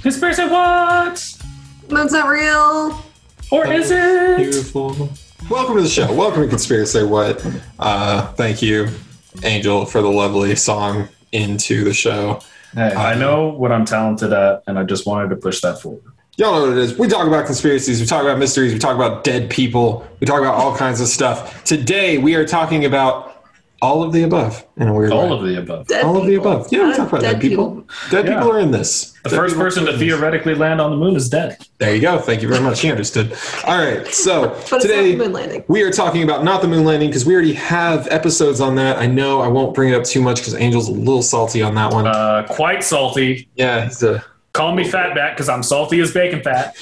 Conspiracy what? Moon's not real. Or is it? Beautiful. Welcome to the show. Welcome to Conspiracy What. Uh, thank you, Angel, for the lovely song into the show. Hey, I know what I'm talented at, and I just wanted to push that forward. Y'all know what it is. We talk about conspiracies, we talk about mysteries, we talk about dead people, we talk about all kinds of stuff. Today, we are talking about all of the above in a weird All way. of the above. Dead all of the above. Yeah, we talk about dead, people. Dead Yeah. people are in this. The Dead first person to in this. theoretically land on the moon is dead. There you go. Thank you very much. He understood. All right. So But it's not today moon landing. we are talking about not the moon landing because we already have episodes on that. I know I won't bring it up too much because Angel's a little salty on that one. Uh, quite salty. yeah, he's a. Call me fat back because I'm salty as bacon fat.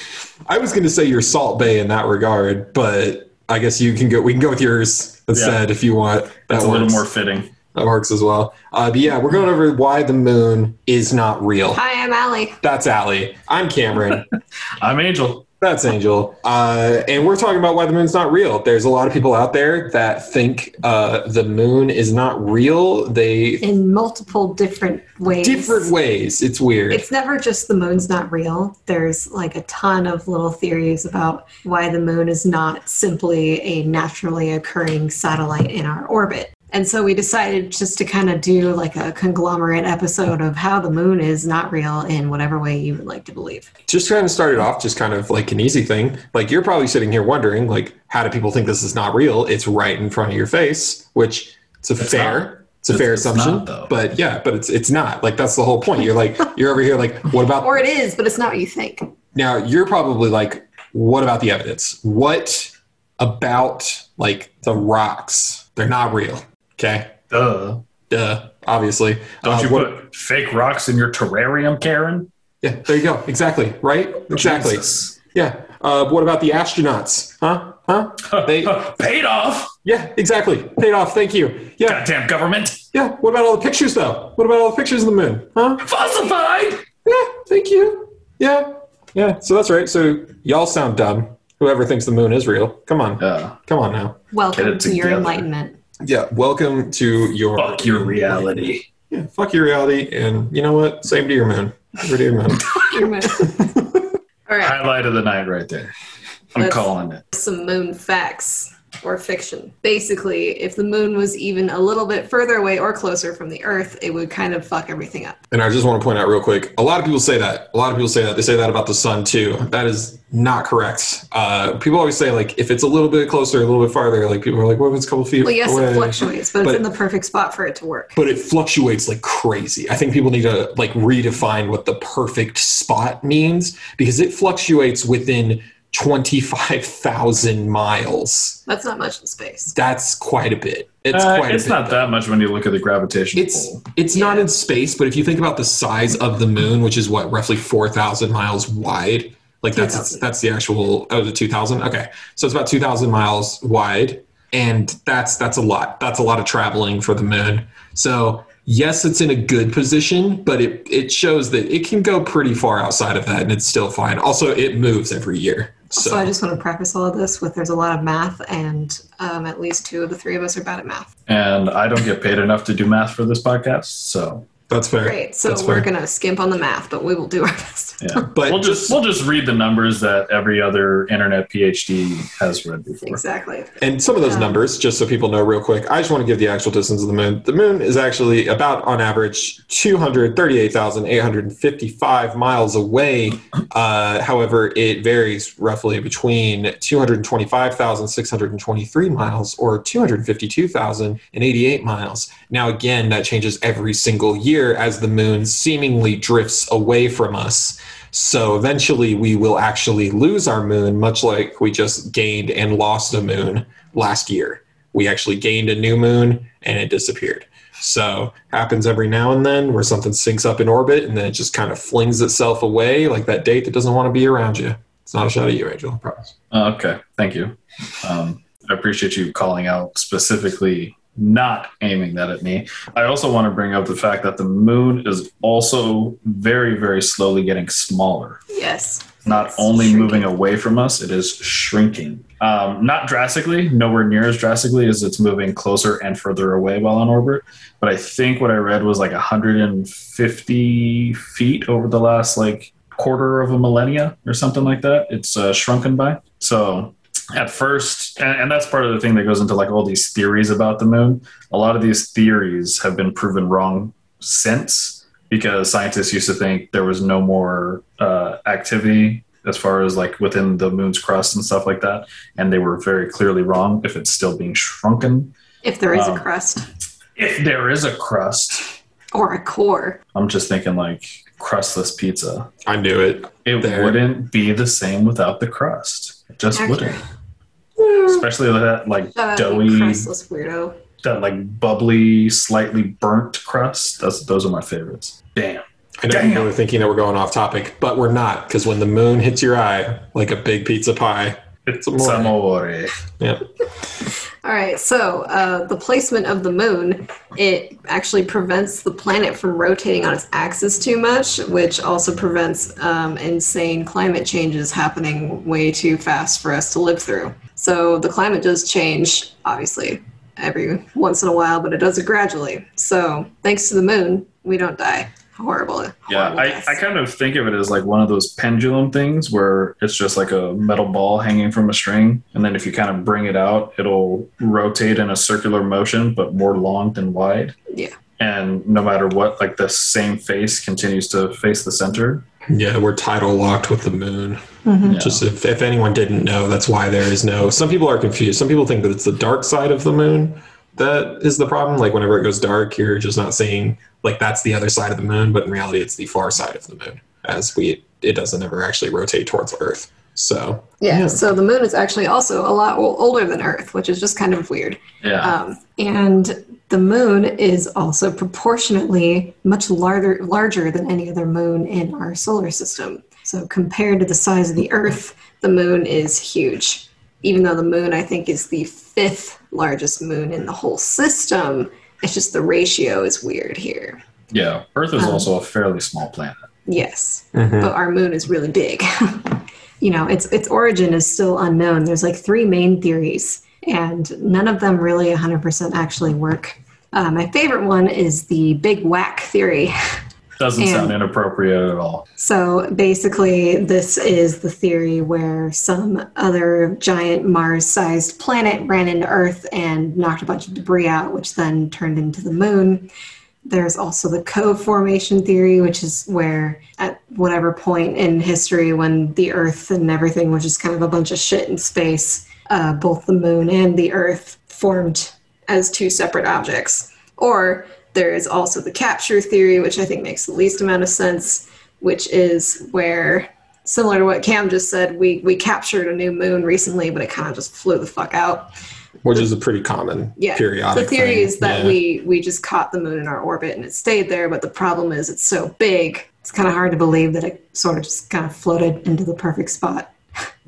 I was going to say you're Salt Bae in that regard, but I guess you can go. We can go with yours instead if you want. That That's a little more fitting. That works as well. Uh, but yeah, we're going over why the moon is not real. Hi, I'm Allie. That's Allie. I'm Cameron. I'm Angel. That's Angel. Uh, and we're talking about why the moon's not real. There's a lot of people out there that think uh, the moon is not real. They In multiple different ways. different ways. It's weird. It's never just the moon's not real. There's like a ton of little theories about why the moon is not simply a naturally occurring satellite in our orbit. And so we decided just to kind of do like a conglomerate episode of how the moon is not real in whatever way you would like to believe. just kind of started off, just kind of like an easy thing. Like you're probably sitting here wondering, like, how do people think this is not real? It's right in front of your face, which it's a It's fair. not. It's a fair it's assumption, not, but yeah, but it's it's not like that's the whole point. You're like you're over here like, what about Or it is, but it's not what you think. now? You're probably like, what about the evidence? What about like the rocks? They're not real. Okay, Duh. duh. Obviously, Don't Uh, you what- put fake rocks in your terrarium, Karen? Yeah, there you go. Exactly. Right. Exactly. Jesus. Yeah. Uh, what about the astronauts? Huh? Huh? They. Paid off. Yeah, exactly. Paid off. Thank you. Yeah, Goddamn government. yeah. What about all the pictures, though? What about all the pictures of the moon? Huh? Falsified. Yeah, thank you. Yeah, yeah. So that's right. So y'all sound dumb. Whoever thinks the moon is real, come on, Yeah. come on now. Welcome Get it to your enlightenment. Yeah, welcome to your Fuck your reality. Yeah, fuck your reality, and you know what? Same to your moon. Same to your moon. Your moon. All right. Highlight of the night right there. I'm That's- calling it. some moon facts or fiction. Basically, if the moon was even a little bit further away or closer from the Earth, it would kind of fuck everything up. And I just want to point out real quick a lot of people say that. A lot of people say that. They say that about the sun too. That is not correct. Uh, people always say, like, if it's a little bit closer, a little bit farther, like, people are like, well, if it's a couple feet Well, yes, away. it fluctuates, but, But- it's in the perfect spot for it to work. But it fluctuates like crazy. I think people need to, like, redefine what the perfect spot means because it fluctuates within 25,000 miles. That's not much in space. That's quite a bit. It's Uh, quite it's a bit. not that much when you look at the gravitational It's pull. it's not in space, but if you think about the size of the moon, which is what roughly four thousand miles wide, like that's that's the actual oh the two thousand. Okay, so it's about two thousand miles wide, and that's that's a lot. That's a lot of traveling for the moon. So yes, it's in a good position, but it it shows that it can go pretty far outside of that, and it's still fine. Also, it moves every year. So, So I just want to preface all of this with there's a lot of math, and um, at least two of the three of us are bad at math. And I don't get paid enough to do math for this podcast, so that's fair. Great. So That's we're fair. going to skimp on the math, but we will do our best. yeah. But we'll just we'll just read the numbers that every other internet PhD has read before. Exactly. And some of those Yeah. numbers, just so people know real quick, I just want to give the actual distance of the moon. The moon is actually about, on average, 238,855 miles away. Uh, however, it varies roughly between 225,623 miles or 252,088 miles. Now, again, that changes every single year as the moon seemingly drifts away from us. So eventually we will actually lose our moon, much like we just gained and lost a moon last year. We actually gained a new moon and it disappeared. So happens every now and then where something syncs up in orbit and then it just kind of flings itself away, like that date that doesn't want to be around you. It's not a shot at you, Angel. I promise. Uh, okay, thank you. Um, I appreciate you calling out specifically not aiming that at me. I also want to bring up the fact that the moon is also very, very slowly getting smaller. Yes. Not It's only shrinking. moving away from us, it is shrinking. Um, not drastically, nowhere near as drastically as it's moving closer and further away while on orbit. But I think what I read was like 150 feet over the last like quarter of a millennia or something like that. It's uh, shrunken by. So at first, and, and that's part of the thing that goes into like all these theories about the moon. A lot of these theories have been proven wrong since because scientists used to think there was no more uh, activity as far as like within the moon's crust and stuff like that. And they were very clearly wrong if it's still being shrunken. If there is Um, a crust If there is a crust, or a core. I'm just thinking like crustless pizza. I knew it. It There. wouldn't be the same without the crust. It just Actually. wouldn't. Especially that like Shout doughy, crustless weirdo. that like bubbly, slightly burnt crust. That's those are my favorites. Damn. I know Damn. you were thinking that we're going off topic, but we're not because when the moon hits your eye like a big pizza pie, It's amore. amore. yeah, All right, so uh, the placement of the moon it actually prevents the planet from rotating on its axis too much, which also prevents um, insane climate changes happening way too fast for us to live through. So the climate does change, obviously, every once in a while, but it does it gradually. So thanks to the moon, we don't die. Horrible. Yeah, I. I kind of think of it as like one of those pendulum things where it's just like a metal ball hanging from a string. And then if you kind of bring it out, it'll rotate in a circular motion, but more long than wide. Yeah. And no matter what, like the same face continues to face the center. yeah, we're tidal locked with the moon. Mhm. Yeah. Just if, if anyone didn't know, that's why there is no. Some people are confused. Some people think that it's the dark side of the moon that is the problem. Like whenever it goes dark, you're just not seeing like that's the other side of the moon, but in reality, it's the far side of the moon. As we, it doesn't ever actually rotate towards Earth. So Yeah, Yeah. so the moon is actually also a lot older than Earth, which is just kind of weird. Yeah. Um, and the moon is also proportionately much larger, larger than any other moon in our solar system. So compared to the size of the Earth, the moon is huge. Even though the moon, I think, is the fifth largest moon in the whole system, it's just the ratio is weird here. yeah. Earth is um, also a fairly small planet. Yes, mhm. but our moon is really big. you know, its its origin is still unknown. There's like three main theories, and none of them really 100% actually work. Uh, my favorite one is the Big Whack theory. Doesn't And- sound inappropriate at all. So basically, this is the theory where some other giant Mars sized planet ran into Earth and knocked a bunch of debris out, which then turned into the moon. There's also the co formation theory, which is where at whatever point in history when the Earth and everything was just kind of a bunch of shit in space, uh, both the moon and the Earth formed as two separate objects. Or there is also the capture theory, which I think makes the least amount of sense, which is where, similar to what Cam just said, we, we captured a new moon recently, but it kind of just flew the fuck out. which is a pretty common Yeah. periodic. The theory thing. is that Yeah. we we just caught the moon in our orbit and it stayed there, but the problem is it's so big. It's kind of hard to believe that it sort of just kind of floated into the perfect spot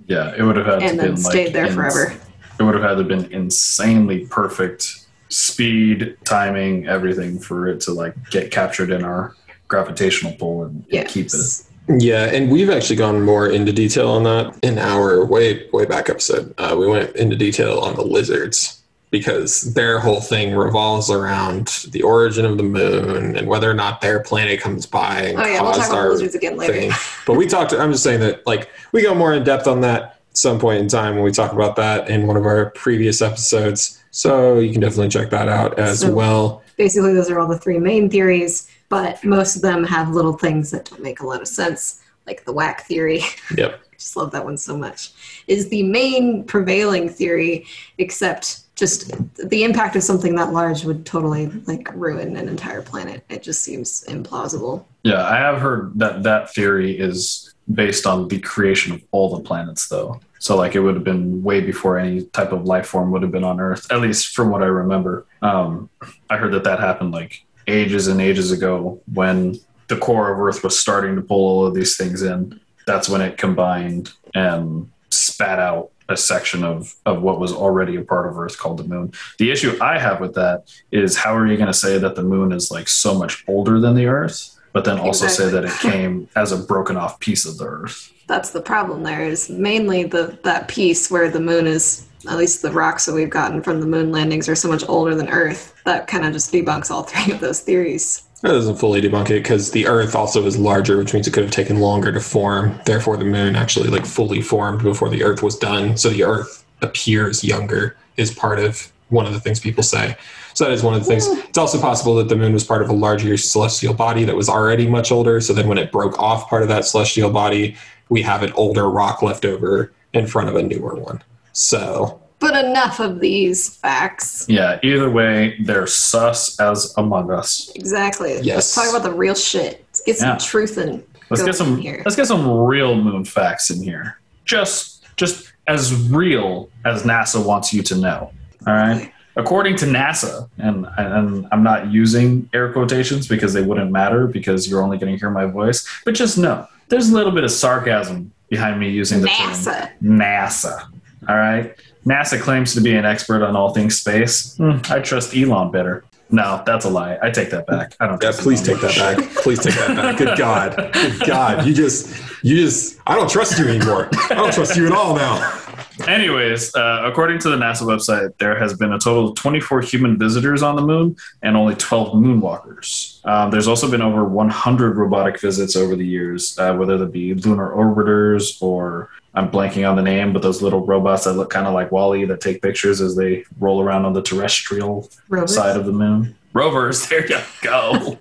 Yeah, it would have had and to then been stayed like there ins- forever. It would have had to been insanely perfect speed, timing, everything for it to like get captured in our gravitational pull and, and Yeah. keep it. Yeah, and we've actually gone more into detail on that in our way way back episode. Uh, we went into detail on the lizards because their whole thing revolves around the origin of the moon and whether or not their planet comes by and Oh yeah, we'll caused talk about our lizards again later. thing. But we talked. I'm just saying that like we go more in depth on that at some point in time when we talk about that in one of our previous episodes. So you can definitely check that out as So- well. Basically, those are all the three main theories, but most of them have little things that don't make a lot of sense, like the whack theory. Yep. I just love that one so much. Is the main prevailing theory, except just the impact of something that large would totally like ruin an entire planet. It just seems implausible. Yeah, I have heard that that theory is based on the creation of all the planets, though. So, like, it would have been way before any type of life form would have been on Earth, at least from what I remember. Um, I heard that that happened like ages and ages ago when the core of Earth was starting to pull all of these things in. That's when it combined and spat out a section of of what was already a part of Earth called the moon. The issue I have with that is how are you going to say that the moon is like so much older than the Earth, but then also say that it came as a broken off piece of the Earth? That's the problem. There is mainly the that piece where the moon is. At least the rocks that we've gotten from the moon landings are so much older than Earth. That kind of just debunks all three of those theories. That doesn't fully debunk it because the Earth also is larger, which means it could have taken longer to form. Therefore, the moon actually like fully formed before the Earth was done. So the Earth appears younger is part of one of the things people say. So that is one of the things. It's also possible that the moon was part of a larger celestial body that was already much older. So then when it broke off part of that celestial body, we have an older rock left over in front of a newer one. So But enough of these facts. Yeah, either way, they're sus as among us. Exactly. Yes. Let's talk about the real shit. Let's get some Yeah. truth in. Let's get some here. let's get some real moon facts in here. Just just as real as NASA wants you to know. All right. According to NASA, and and I'm not using air quotations because they wouldn't matter because you're only going to hear my voice, but just know there's a little bit of sarcasm behind me using the term NASA. NASA. All right. NASA claims to be an expert on all things space. Hmm, I trust Elon better. No, that's a lie. I take that back. I don't. yeah, trust please Elon. take that back. Please take that back. Good God. Good God. You just you just I don't trust you anymore. I don't trust you at all now. Anyways, uh, according to the NASA website, there has been a total of 24 human visitors on the moon and only 12 moonwalkers. Um, there's also been over 100 robotic visits over the years, uh, whether they be lunar orbiters or I'm blanking on the name, but those little robots that look kind of like WALL-E that take pictures as they roll around on the terrestrial Rovers. side of the moon. Rovers, there you go.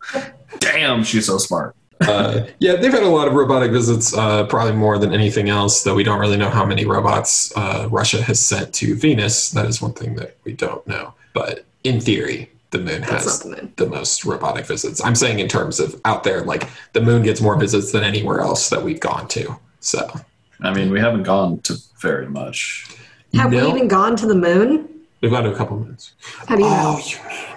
Damn, she's so smart. Uh, yeah, they've had a lot of robotic visits, uh, probably more than anything else, though we don't really know how many robots uh, Russia has sent to Venus. That is one thing that we don't know. But in theory, the moon That's has the moon. the most robotic visits. I'm saying in terms of out there, like the moon gets more visits than anywhere else that we've gone to. So, I mean, we haven't gone to very much. Have No. we even gone to the moon? we've gone to a couple moons. How do you? Oh, you mean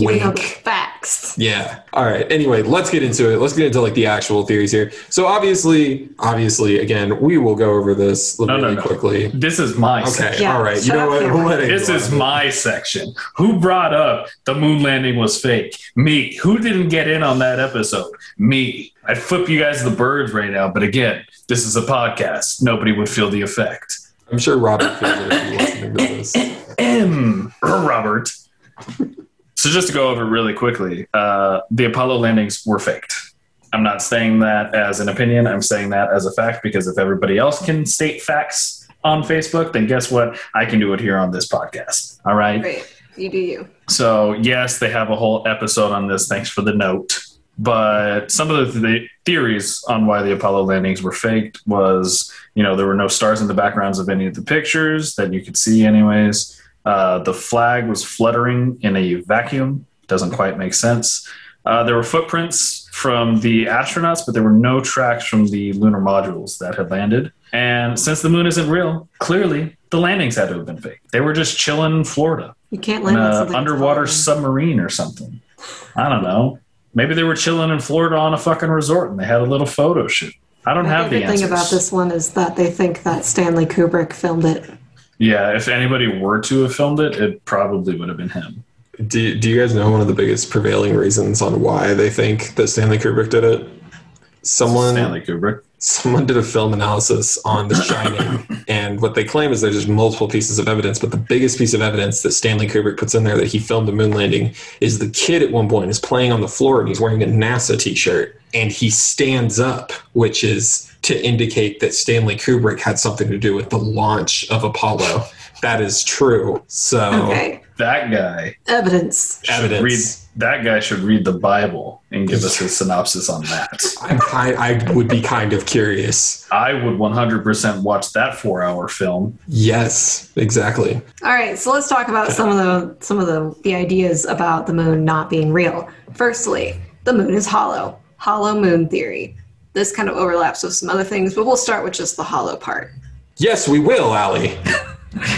You know the wink. facts. Yeah. All right. Anyway, let's get into it. Let's get into like the actual theories here. So obviously, obviously, again, we will go over this no, really no. quickly. This is my Okay. section. Yeah, all right. You know what? We'll let This is my section. Who brought up the moon landing was fake? Me. Who didn't get in on that episode? Me. I'd flip you guys the birds right now, but again, this is a podcast. Nobody would feel the effect. I'm sure Robert feels it if he's listening to this. M. Robert. So just to go over really quickly, uh, the Apollo landings were faked. I'm not saying that as an opinion. I'm saying that as a fact because if everybody else can state facts on Facebook, then guess what? I can do it here on this podcast. All right. Great. You do you. So yes, they have a whole episode on this. Thanks for the note. But some of the th- theories on why the Apollo landings were faked was, you know, there were no stars in the backgrounds of any of the pictures that you could see, anyways. Uh, the flag was fluttering in a vacuum. Doesn't quite make sense. Uh, there were footprints from the astronauts, but there were no tracks from the lunar modules that had landed. And since the moon isn't real, clearly the landings had to have been fake. They were just chilling in Florida You can't an land on uh, underwater submarine or something. I don't know. Maybe they were chilling in Florida on a fucking resort and they had a little photo shoot. I don't My have the answers. thing about this one is that they think that Stanley Kubrick filmed it. Yeah, if anybody were to have filmed it, it probably would have been him. Do, do you guys know one of the biggest prevailing reasons on why they think that Stanley Kubrick did it? Someone Stanley Kubrick. someone did a film analysis on The Shining, and what they claim is there's just multiple pieces of evidence, but the biggest piece of evidence that Stanley Kubrick puts in there that he filmed the moon landing is the kid at one point is playing on the floor and he's wearing a NASA T-shirt, and he stands up, which is to indicate that Stanley Kubrick had something to do with the launch of Apollo. That is true. So Okay. That guy Evidence. Evidence. read that guy should read the Bible and give us a synopsis on that. I'm kind, I would be kind of curious. I would 100% watch that 4-hour film. Yes, exactly. All right, so let's talk about some of the some of the, the ideas about the moon not being real. Firstly, the moon is hollow. Hollow moon theory. This kind of overlaps with some other things, but we'll start with just the hollow part. Yes, we will, Allie.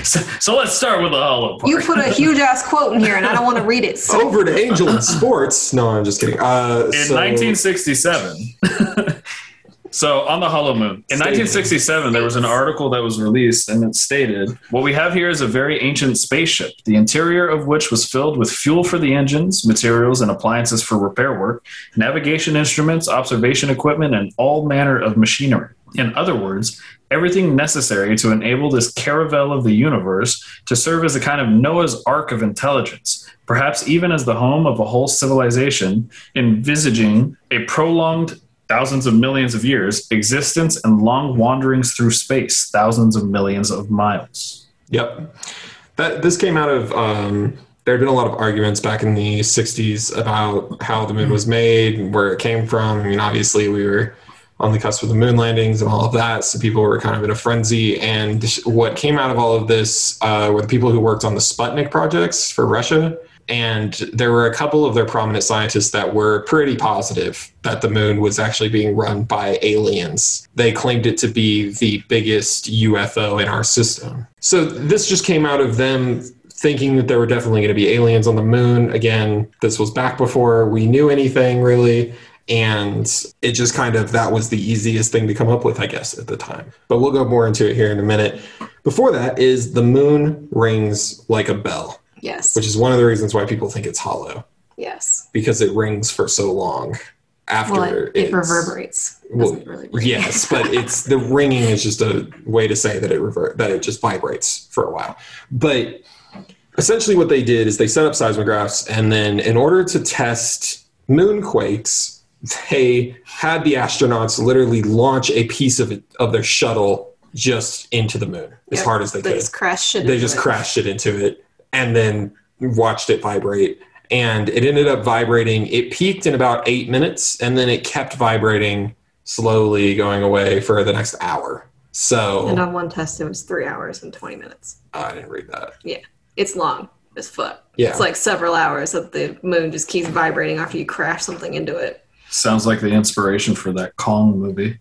So, so let's start with the hollow part. You put a huge ass quote in here, and I don't want to read it. So Over to Angel in Sports. No, I'm just kidding. Uh, In so, 1967, So on the Hollow Moon, in Stated. 1967, there was an article that was released, and it stated, "What we have here is a very ancient spaceship, the interior of which was filled with fuel for the engines, materials, and appliances for repair work, navigation instruments, observation equipment, and all manner of machinery. In other words, everything necessary to enable this caravel of the universe to serve as a kind of Noah's Ark of intelligence." Perhaps even as the home of a whole civilization, envisaging a prolonged thousands of millions of years, existence and long wanderings through space, thousands of millions of miles. Yep. That this came out of um, there had been a lot of arguments back in the 60s about how the moon was made, where it came from. I mean, obviously we were on the cusp of the moon landings and all of that, so people were kind of in a frenzy. And what came out of all of this uh, were the people who worked on the Sputnik projects for Russia. And there were a couple of their prominent scientists that were pretty positive that the moon was actually being run by aliens. They claimed it to be the biggest UFO in our system. So this just came out of them thinking that there were definitely going to be aliens on the moon. Again, this was back before we knew anything really. And it just kind of, that was the easiest thing to come up with, I guess, at the time. But we'll go more into it here in a minute. Before that is the moon rings like a bell Yes. which is one of the reasons why people think it's hollow yes. because it rings for so long after Well, it, it reverberates. Well, really yes, but it's the ringing is just a way to say that it revert that it just vibrates for a while. But essentially, what they did is they set up seismographs, and then in order to test moonquakes, they had the astronauts literally launch a piece of it, of their shuttle just into the moon as Yep. hard as they They could just crashed shit. they just it. crashed it into it and then watched it vibrate and it ended up vibrating it peaked in about eight minutes and then it kept vibrating slowly going away for the next hour so And on one test, it was three hours and 20 minutes. Oh, i didn't read that Yeah, It's long as fuck. yeah It's like several hours that the moon just keeps vibrating after you crash something into it. Sounds like the inspiration for that Kong movie.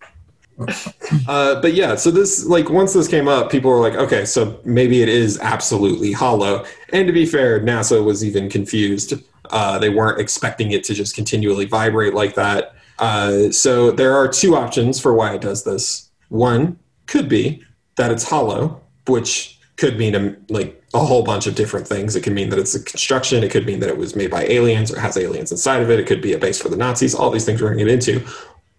Uh, but yeah so this like once this came up people were like okay so maybe it is absolutely hollow. And to be fair nasa was even confused. Uh, they weren't expecting it to just continually vibrate like that. Uh, so there are two options for why it does this. One could be that it's hollow which could mean um, like a whole bunch of different things. It could mean that it's a construction. It could mean that it was made by aliens or has aliens inside of it. It could be a base for the nazis. All these things we're going to get into.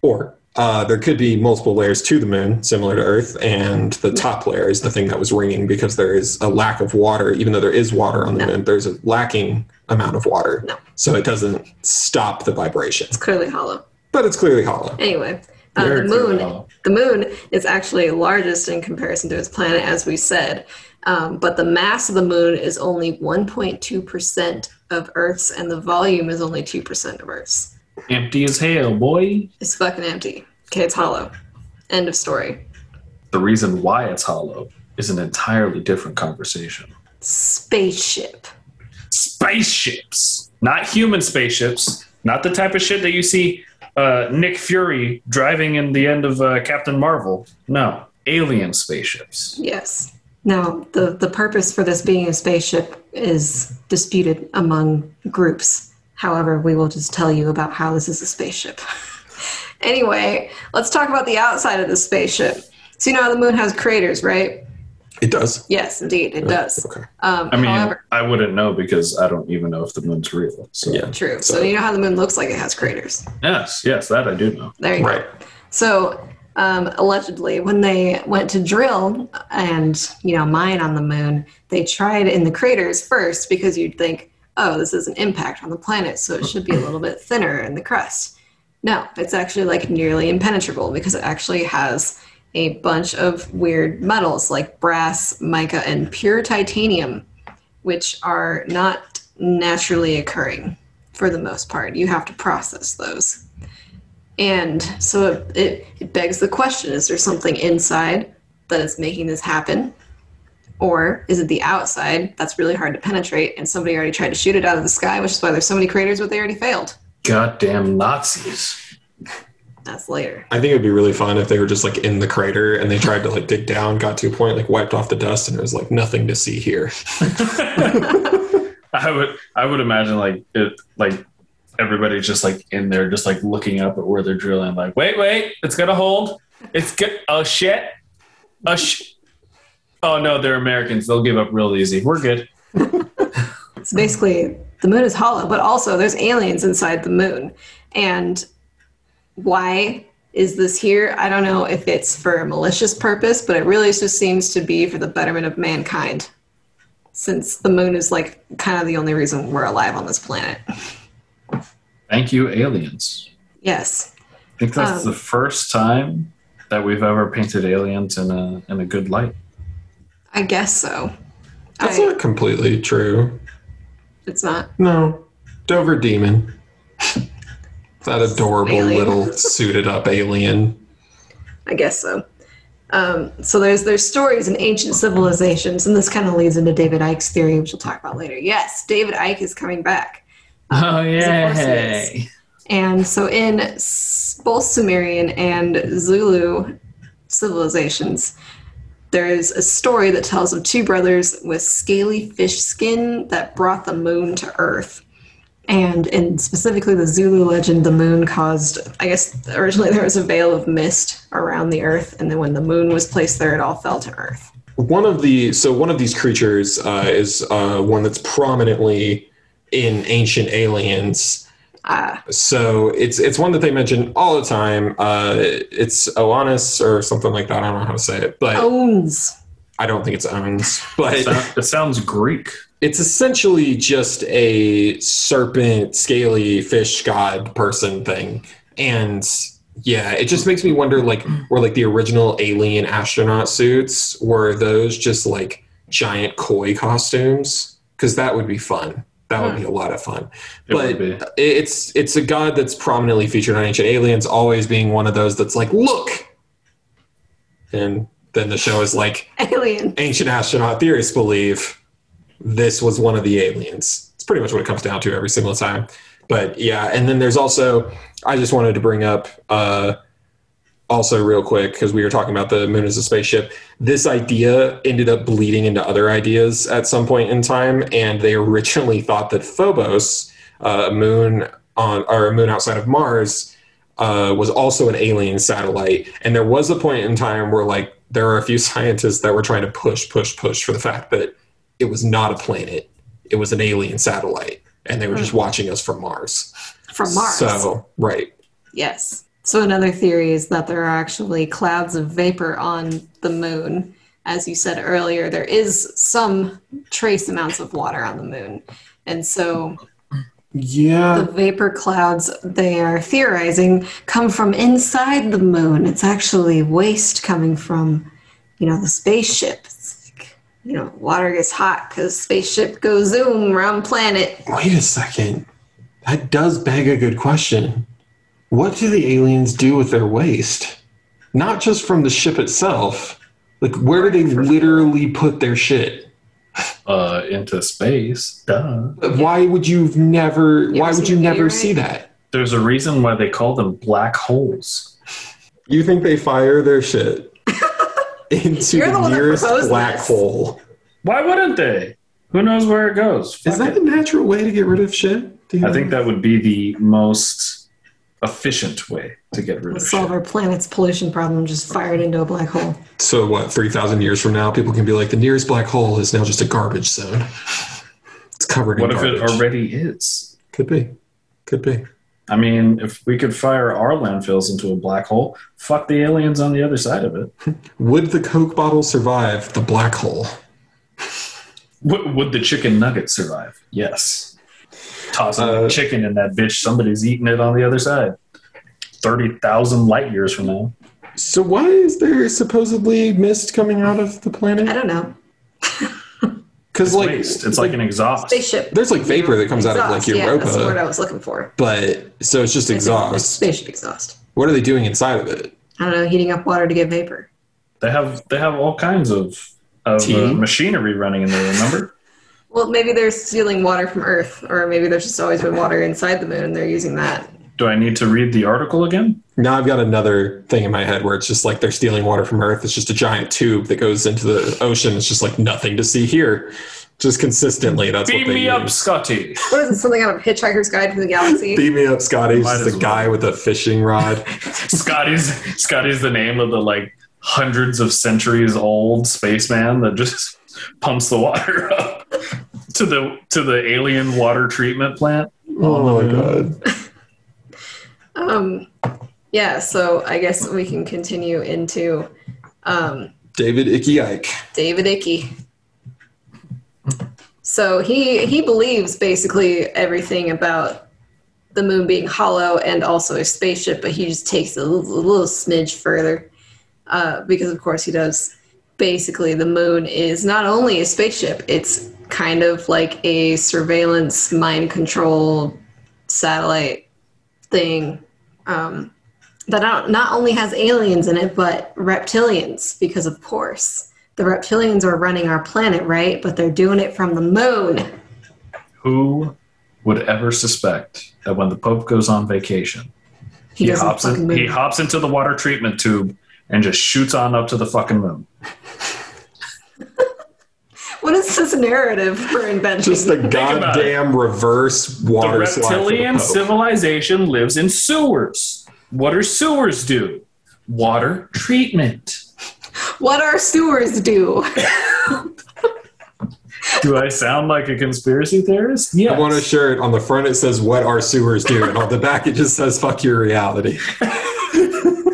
Or uh, there could be multiple layers to the moon, similar to Earth, and the top layer is the thing that was ringing because there is a lack of water. Even though there is water on the No. moon, there's a lacking amount of water. No. So it doesn't stop the vibration. It's clearly hollow. But it's clearly hollow. Anyway, uh, the moon, hollow. the moon is actually largest in comparison to its planet, as we said. Um, but the mass of the moon is only 1.2% of Earth's, and the volume is only 2% of Earth's. Empty as hell, boy. It's fucking empty. Okay, it's hollow. End of story. The reason why it's hollow is an entirely different conversation. Spaceship. Spaceships, not human spaceships, not the type of shit that you see uh, Nick Fury driving in the end of uh, Captain Marvel. No, alien spaceships. Yes. Now, the, the purpose for this being a spaceship is disputed among groups. However, we will just tell you about how this is a spaceship. anyway, let's talk about the outside of the spaceship. So, you know how the moon has craters, right? It does. Yes, indeed, it does. Okay. Um, I mean, however, I wouldn't know because I don't even know if the moon's real. So Yeah. true. So, so- you know how the moon looks like it has craters. yes, yes, that I do know. There you Right. go. So um, allegedly, when they went to drill and you know mine on the moon, they tried in the craters first because you'd think, oh, this is an impact on the planet, so it should be a little bit thinner in the crust. No, it's actually like nearly impenetrable because it actually has a bunch of weird metals like brass, mica, and pure titanium, which are not naturally occurring for the most part. You have to process those. And so it, it, begs the question is there something inside that is making this happen? Or is it the outside that's really hard to penetrate and somebody already tried to shoot it out of the sky, which is why there's so many craters, but they already failed? Goddamn Nazis. That's later. I think it would be really fun if they were just like in the crater and they tried to like dig down, got to a point, like wiped off the dust, and it was like nothing to see here. I would I would imagine like it like everybody's just like in there, just like looking up at where they're drilling. Like, wait, wait, it's gonna hold. It's good. Oh shit. Oh sh. Oh no, they're Americans. They'll give up real easy. We're good. So basically, the moon is hollow, but also there's aliens inside the moon. And why is this here? I don't know if it's for a malicious purpose, but it really just seems to be for the betterment of mankind. Since the moon is like kind of the only reason we're alive on this planet. Thank you, aliens. Yes. I think that's Um, the first time that we've ever painted aliens in a in a good light. I guess so. That's I, not completely true. it's not. No, Dover Demon. that adorable Alien. little suited up alien. I guess so. Um, so there's there's stories in ancient civilizations, and this kind of leads into David Icke's theory, which we'll talk about later. Yes, David Icke is coming back. Oh yeah! And so in both Sumerian and Zulu civilizations, there is a story that tells of two brothers with scaly fish skin that brought the moon to Earth. And in specifically the Zulu legend, the moon caused, I guess originally there was a veil of mist around the Earth, and then when the moon was placed there, it all fell to Earth. One of the so one of these creatures uh, is uh, one that's prominently in Ancient Aliens. Ah, So it's it's one that they mention all the time. Uh, it's Oannes or something like that. I don't know how to say it, but owns. I don't think it's Owens. But Sound- it sounds Greek. it's essentially just a serpent, scaly fish god person thing. And yeah, it just makes me wonder like were like the original alien astronaut suits were those just like giant koi costumes? Because that would be fun. That would be a lot of fun. It but it's it's a god that's prominently featured on Ancient Aliens, always being one of those that's like, look, and then the show is like, Alien. ancient astronaut theorists believe this was one of the aliens. It's pretty much what it comes down to every single time. But yeah, and then there's also I just wanted to bring up uh, also real quick because we were talking about the moon as a spaceship. This idea ended up bleeding into other ideas at some point in time, and they originally thought that Phobos, uh, a moon on or a moon outside of Mars, uh, was also an alien satellite. And there was a point in time where like there are a few scientists that were trying to push, push, push for the fact that it was not a planet; it was an alien satellite, and they were just watching us from Mars. From Mars. So right, Yes. So another theory is that there are actually clouds of vapor on the moon. As you said earlier, there is some trace amounts of water on the moon. And so yeah, the vapor clouds they are theorizing come from inside the moon. It's actually waste coming from, you know, the spaceship. It's like, you know, water gets hot because spaceship goes zoom around planet. Wait a second. That does beg a good question. What do the aliens do with their waste? Not just from the ship itself. Like, where do they literally put their shit? Uh, into space. Duh. But Why would you never? You why would you never meteorite? see that? There's a reason why they call them black holes. You think they fire their shit into You're the the nearest black this. hole? Why wouldn't they? Who knows where it goes? Is that it. the natural way to get rid of shit? I think that would be the most efficient way to get rid We'll of solve shit. our planet's pollution problem, just fire it into a black hole. So what? Three thousand years from now, people can be like, the nearest black hole is now just a garbage zone. It's covered What in if it already is? Could be. Could be. I mean, if we could fire our landfills into a black hole, fuck the aliens on the other side of it. Would the Coke bottle survive the black hole? Would, would the chicken nugget survive? Yes. Tossing Uh, chicken in that bitch, somebody's eating it on the other side. 30,000 light years from now. So why is there supposedly mist coming out of the planet? I don't know. Because It's like, waste. It's like an exhaust. Spaceship. there's like vapor that comes out of like Exhaust, Yeah, that's the word I was looking for. but so it's just It's exhaust. Spaceship exhaust. What are they doing inside of it? I don't know, heating up water to get vapor. They have they have all kinds of, of uh, machinery running in there, remember? Well, maybe they're stealing water from Earth, or maybe there's just always been water inside the moon and they're using that. Do I need to read the article again? Now I've got another thing in my head where it's just like they're stealing water from Earth. It's just a giant tube that goes into the ocean. It's just like nothing to see here. Just consistently, that's Beam what they me up. Scotty. What is it? Something out of Hitchhiker's Guide to the Galaxy? Beat me up, Scotty. It's Might just as a guy with a fishing rod. Scotty's Scotty's the name of the like hundreds of centuries old spaceman that just pumps the water up to the to the alien water treatment plant. Oh my god. Um, yeah, so I guess we can continue into um, David Icky Ike. David Icky. So he he believes basically everything about the moon being hollow and also a spaceship, but he just takes a little, a little smidge further uh, because, of course, he does. Basically, the moon is not only a spaceship; it's kind of like a surveillance, mind control satellite thing um, that not, not only has aliens in it, but reptilians, because of course the reptilians are running our planet, right? But they're doing it from the moon. Who would ever suspect that when the Pope goes on vacation, He, he, hops in, he hops into the water treatment tube and just shoots on up to the fucking moon? What is this narrative for invention? Just the goddamn reverse The water slide. the reptilian civilization lives in sewers. What do sewers do? Water treatment. what our sewers do. Do I sound like a conspiracy theorist? Yes. I want a shirt. On the front it says "What our sewers do," and on the back it just says "Fuck your reality."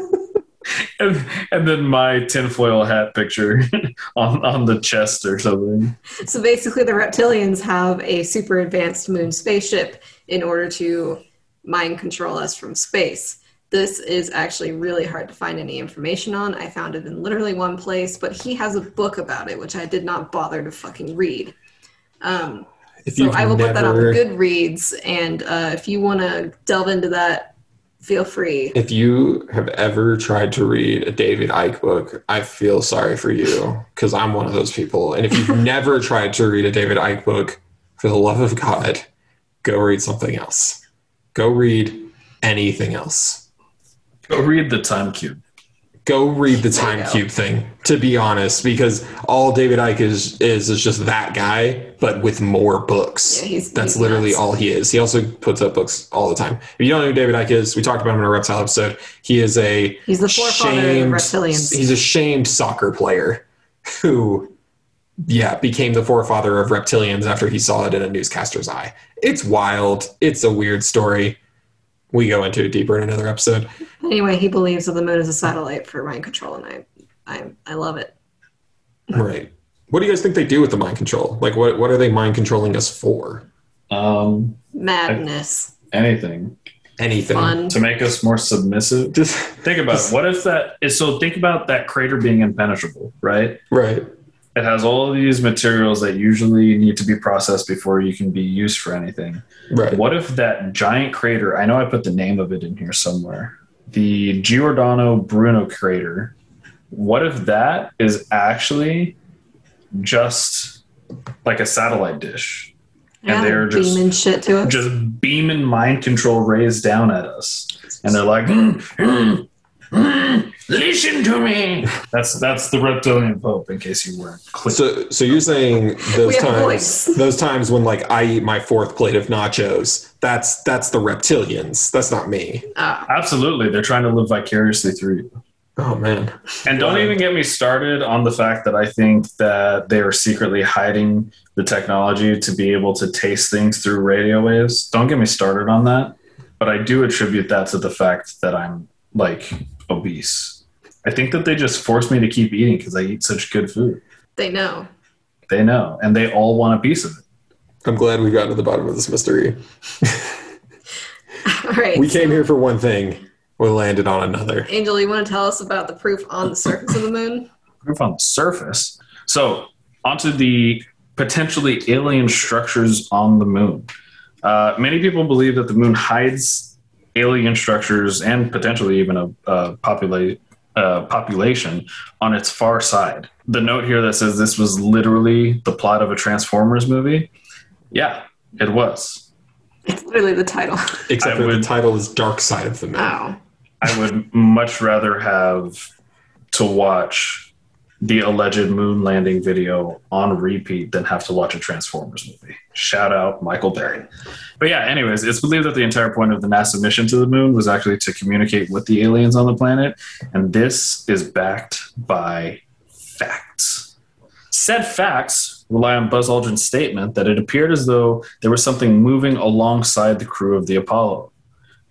and, and then my tinfoil hat picture on, on the chest or something. So basically, the reptilians have a super advanced moon spaceship in order to mind control us from space. This is actually really hard to find any information on. I found it in literally one place, but he has a book about it, which I did not bother to fucking read. Um, If so I will put that on never- Goodreads, and uh, if you want to delve into that, feel free. If you have ever tried to read a David Icke book, I feel sorry for you because I'm one of those people. And if you've never tried to read a David Icke book, for the love of God, go read something else. Go read anything else. Go read the time cube. Go read the time cube thing, to be honest, because all David Icke is is is just that guy, but with more books. Yeah, he's- That's he's literally nuts. all he is. He also puts up books all the time. If you don't know who David Icke is, we talked about him in a reptile episode. He is a He's the forefather of reptilians. He's a shamed soccer player who, yeah, became the forefather of reptilians after he saw it in a newscaster's eye. It's wild. It's a weird story. We go into it deeper in another episode. Anyway, he believes that the moon is a satellite for mind control, and I, I, I love it. Right. What do you guys think they do with the mind control? Like, what what are they mind controlling us for? Um, Madness, anything Anything. fun. to make us more submissive. Just Think about it. What if that is so? Think about that crater being impenetrable, right? right. It has all of these materials that usually need to be processed before you can be used for anything. Right. What if that giant crater? I know I put the name of it in here somewhere. The Giordano Bruno crater. What if that is actually just like a satellite dish, yeah, and they're just beaming shit to us. just beaming mind control rays down at us, and they're like, "Mm, mm, mm, "Listen to me." That's that's the reptilian pope. In case you weren't clear. So so you're saying those We have a times those times when like I eat my fourth plate of nachos, that's that's the reptilians. That's not me. Ah, Absolutely, they're trying to live vicariously through you. Oh man. And don't even get me started on the fact that I think that they are secretly hiding the technology to be able to taste things through radio waves. Don't get me started on that. But I do attribute that to the fact that I'm like obese. I think that they just force me to keep eating because I eat such good food. they know. They know, and they all want a piece of it. I'm glad we got to the bottom of this mystery. All right. We came here for one thing. We landed on another. Angel, you want to tell us about the proof on the surface of the moon? proof on the surface. So, onto the potentially alien structures on the moon. Uh, many people believe that the moon hides alien structures and potentially even a, a popula- uh, population on its far side. The note here that says this was literally the plot of a Transformers movie. Yeah, it was. It's literally the title. Except would- the title is Dark Side of the Moon. Oh. I would much rather have to watch the alleged moon landing video on repeat than have to watch a Transformers movie. Shout out Michael Bay. But yeah, anyways, it's believed that the entire point of the NASA mission to the moon was actually to communicate with the aliens on the planet, and this is backed by facts. Said facts rely on Buzz Aldrin's statement that it appeared as though there was something moving alongside the crew of the Apollo.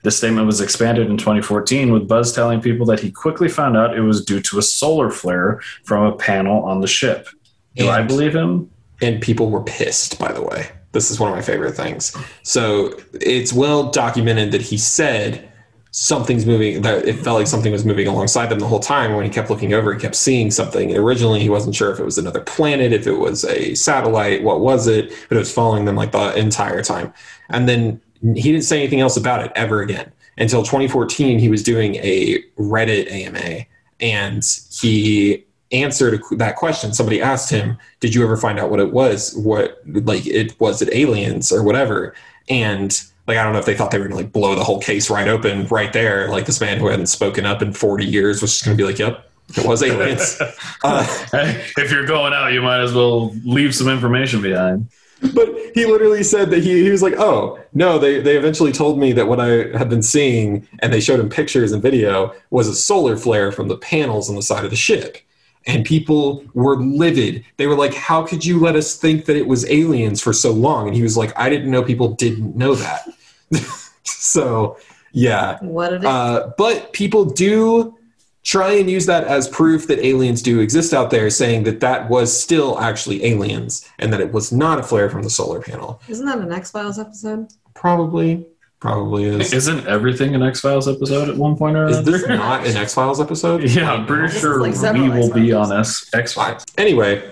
This statement was expanded in 2014 with Buzz telling people that he quickly found out it was due to a solar flare from a panel on the ship. Do I believe him? and people were pissed by the way. This is one of my favorite things. So it's well documented that he said something's moving that it felt like something was moving alongside them the whole time. When he kept looking over he kept seeing something. And originally he wasn't sure if it was another planet if it was a satellite what was it? But it was following them like the entire time. And then he didn't say anything else about it ever again until 2014 he was doing a reddit ama and he answered that question. Somebody asked him did you ever find out what it was? What like it was it aliens or whatever? And like i don't know if they thought they were gonna like blow the whole case right open right there like this man who hadn't spoken up in 40 years was just gonna be like yep it was aliens. Uh, Hey, if you're going out, you might as well leave some information behind. But he literally said that he, he was like oh no they, they eventually told me that what i had been seeing and they showed him pictures and video was a solar flare from the panels on the side of the ship. And people were livid. They were like how could you let us think that it was aliens for so long? And he was like i didn't know people didn't know that. So yeah. What uh, but people do try and use that as proof that aliens do exist out there, saying that that was still actually aliens and that it was not a flare from the solar panel. Isn't that an X Files episode? Probably, probably is. Isn't everything an X Files episode at one point or Is another? this not an X Files episode? yeah, I'm pretty This sure like we will be X-Files. on S- X Files. Anyway,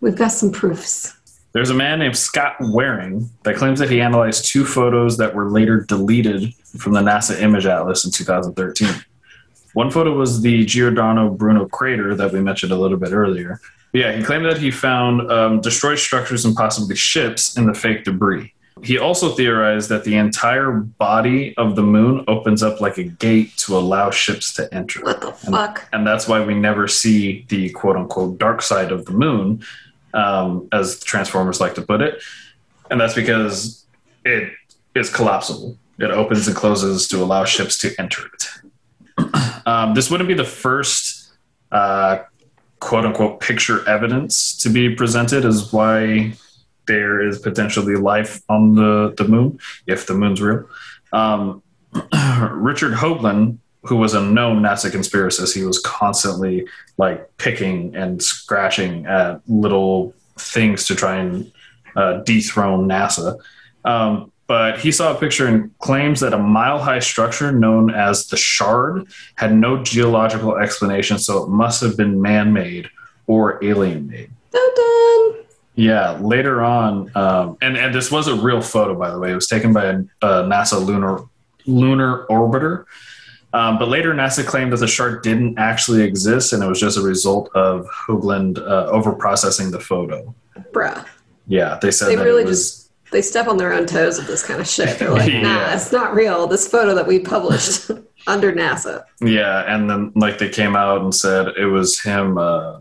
We've got some proofs. There's a man named Scott Waring that claims that he analyzed two photos that were later deleted from the NASA Image Atlas in 2013. One photo was the Giordano Bruno crater that we mentioned a little bit earlier. Yeah, he claimed that he found um, destroyed structures and possibly ships in the fake debris. He also theorized that the entire body of the moon opens up like a gate to allow ships to enter What the And- fuck? and that's why we never see the quote unquote dark side of the moon, um, as Transformers like to put it, and that's because it is collapsible. It opens and closes to allow ships to enter it. Um, this wouldn't be the first uh, quote unquote picture evidence to be presented as why there is potentially life on the, the moon, if the moon's real. Um, Richard Hoagland, who was a known NASA conspiracist, he was constantly like picking and scratching at little things to try and uh, dethrone NASA. Um, but he saw a picture and claims that a mile high structure known as the Shard had no geological explanation, so it must have been man made or alien made. Dun dun. Yeah, later on, um, and and this was a real photo, by the way. It was taken by a, a NASA lunar lunar orbiter. Um, but later, NASA claimed that the Shard didn't actually exist, and it was just a result of Hoagland uh, overprocessing the photo. Bruh. Yeah, they said They that really it was. just they step on their own toes with this kind of shit. They're like, Yeah. nah, it's not real. This photo that we published under NASA. Yeah, and then like they came out and said it was him uh,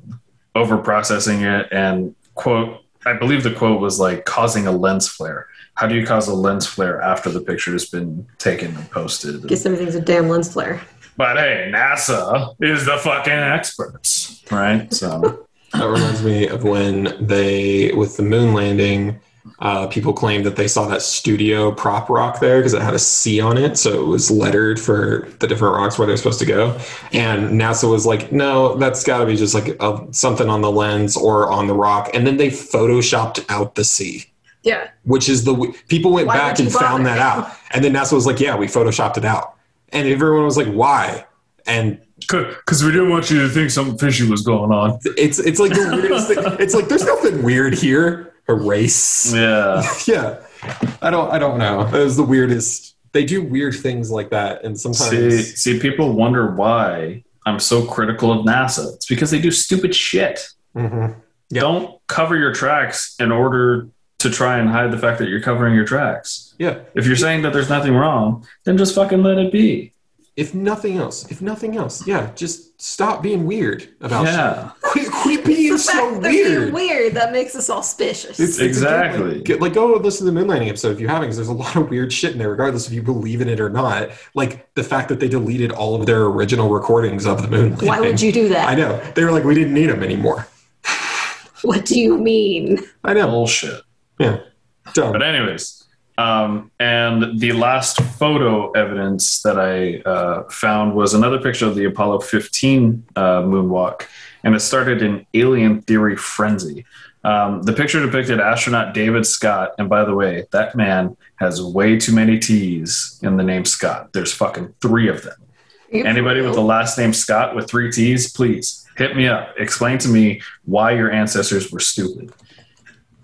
overprocessing it, and quote, I believe the quote was like causing a lens flare. How do you cause a lens flare after the picture has been taken and posted? Guess everything's a damn lens flare. But hey, NASA is the fucking experts, right? So that reminds me of when they, with the moon landing, uh, people claimed that they saw that studio prop rock there because it had a C on it, so it was lettered for the different rocks where they're supposed to go. And NASA was like, "No, that's got to be just like a, something on the lens or on the rock." And then they photoshopped out the C, Yeah. which is the people went Why back and you found that out. And then NASA was like, "Yeah, we photoshopped it out," and everyone was like, "Why?" And because we didn't want you to think something fishy was going on. it's it's like the weirdest thing. It's like there's nothing weird here. Erase. Yeah. yeah i don't i don't know it was the weirdest they do weird things like that and sometimes see, people wonder why I'm so critical of NASA. It's because they do stupid shit. Mhm. Yeah. Don't cover your tracks in order to try and hide the fact that you're covering your tracks. Yeah. If you're saying that there's nothing wrong, then just fucking let it be. If nothing else, if nothing else, yeah, just stop being weird about it. Yeah. shit. Quit, quit being the so fact they're being weird. weird that makes us all suspicious. It's- it's Exactly. again, Like, like, go listen to the moon landing episode if you haven't, because there's a lot of weird shit in there, regardless if you believe in it or not. Like the fact that they deleted all of their original recordings of the moon landing. Why would you do that? I know. They were like, we didn't need them anymore. What do you mean? I know. Bullshit. Yeah. Dumb. But anyways, um, and the last photo evidence that I uh, found was another picture of the Apollo 15 uh, moonwalk, and it started an alien theory frenzy. Um, the picture depicted astronaut David Scott, and by the way, that man has way too many T's in the name Scott. There's fucking three of them. Anybody with the last name Scott with three T's, please hit me up. Explain to me why your ancestors were stupid.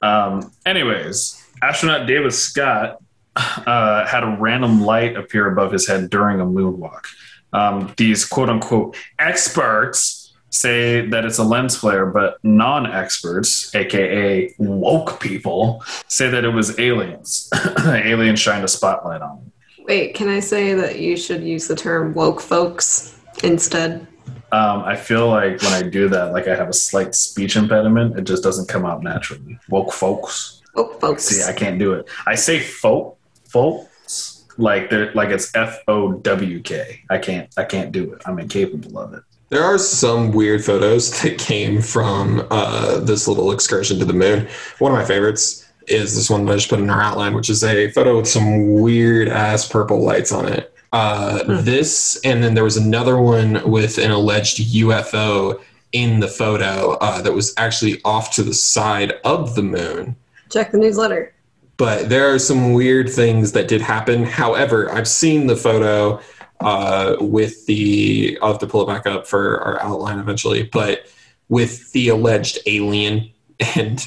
Um, anyways, astronaut David Scott uh, had a random light appear above his head during a moonwalk. Um, these quote unquote experts say that it's a lens flare, but non experts, aka woke people, say that it was aliens. aliens shined a spotlight on him. Wait, can I say that you should use the term woke folks instead? Um, I feel like when I do that, like I have a slight speech impediment. It just doesn't come out naturally. Woke folks. Woke folks. See, I can't do it. I say folk, folks, like they're like it's F O W K. I can't. I can't do it. I'm incapable of it. There are some weird photos that came from uh, this little excursion to the moon. One of my favorites is this one that I just put in our outline, which is a photo with some weird ass purple lights on it. Uh, Hmm. This, and then there was another one with an alleged UFO in the photo uh, that was actually off to the side of the moon. Check the newsletter. But there are some weird things that did happen. However, I've seen the photo uh, with the. I'll have to pull it back up for our outline eventually, but with the alleged alien. And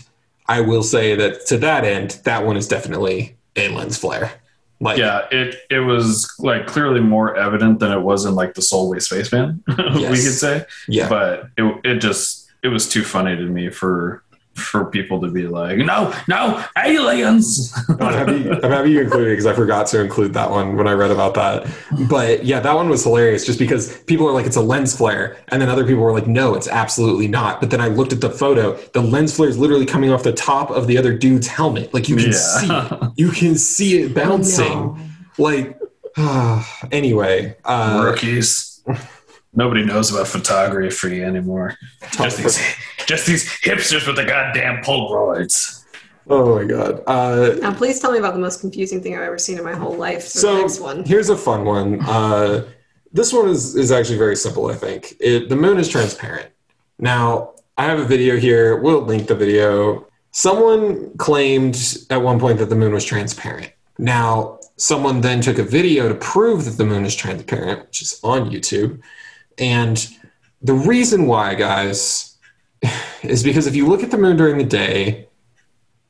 I will say that to that end, that one is definitely a lens flare. Like, Yeah, it it was like clearly more evident than it was in like the Solway Spaceman. we could say, yeah. but it it just it was too funny to me for for people to be like, no, no, aliens. I'm happy, I'm happy you included because I forgot to include that one when I read about that. But yeah, that one was hilarious just because people are like, it's a lens flare. And then other people were like, no, it's absolutely not. But then I looked at the photo. The lens flare is literally coming off the top of the other dude's helmet. Like you can see it. You can see it bouncing. No. Like, anyway. Uh, Rookies. Nobody knows about photography anymore. Just these, just these hipsters with the goddamn Polaroids. oh my God. Uh, Now, please tell me about the most confusing thing I've ever seen in my whole life. For so next one. here's a fun one. Uh, this one is, is actually very simple, I think. It, the moon is transparent. Now, I have a video here. We'll link the video. Someone claimed at one point that the moon was transparent. Now, someone then took a video to prove that the moon is transparent, which is on YouTube. And the reason why, guys, is because if you look at the moon during the day,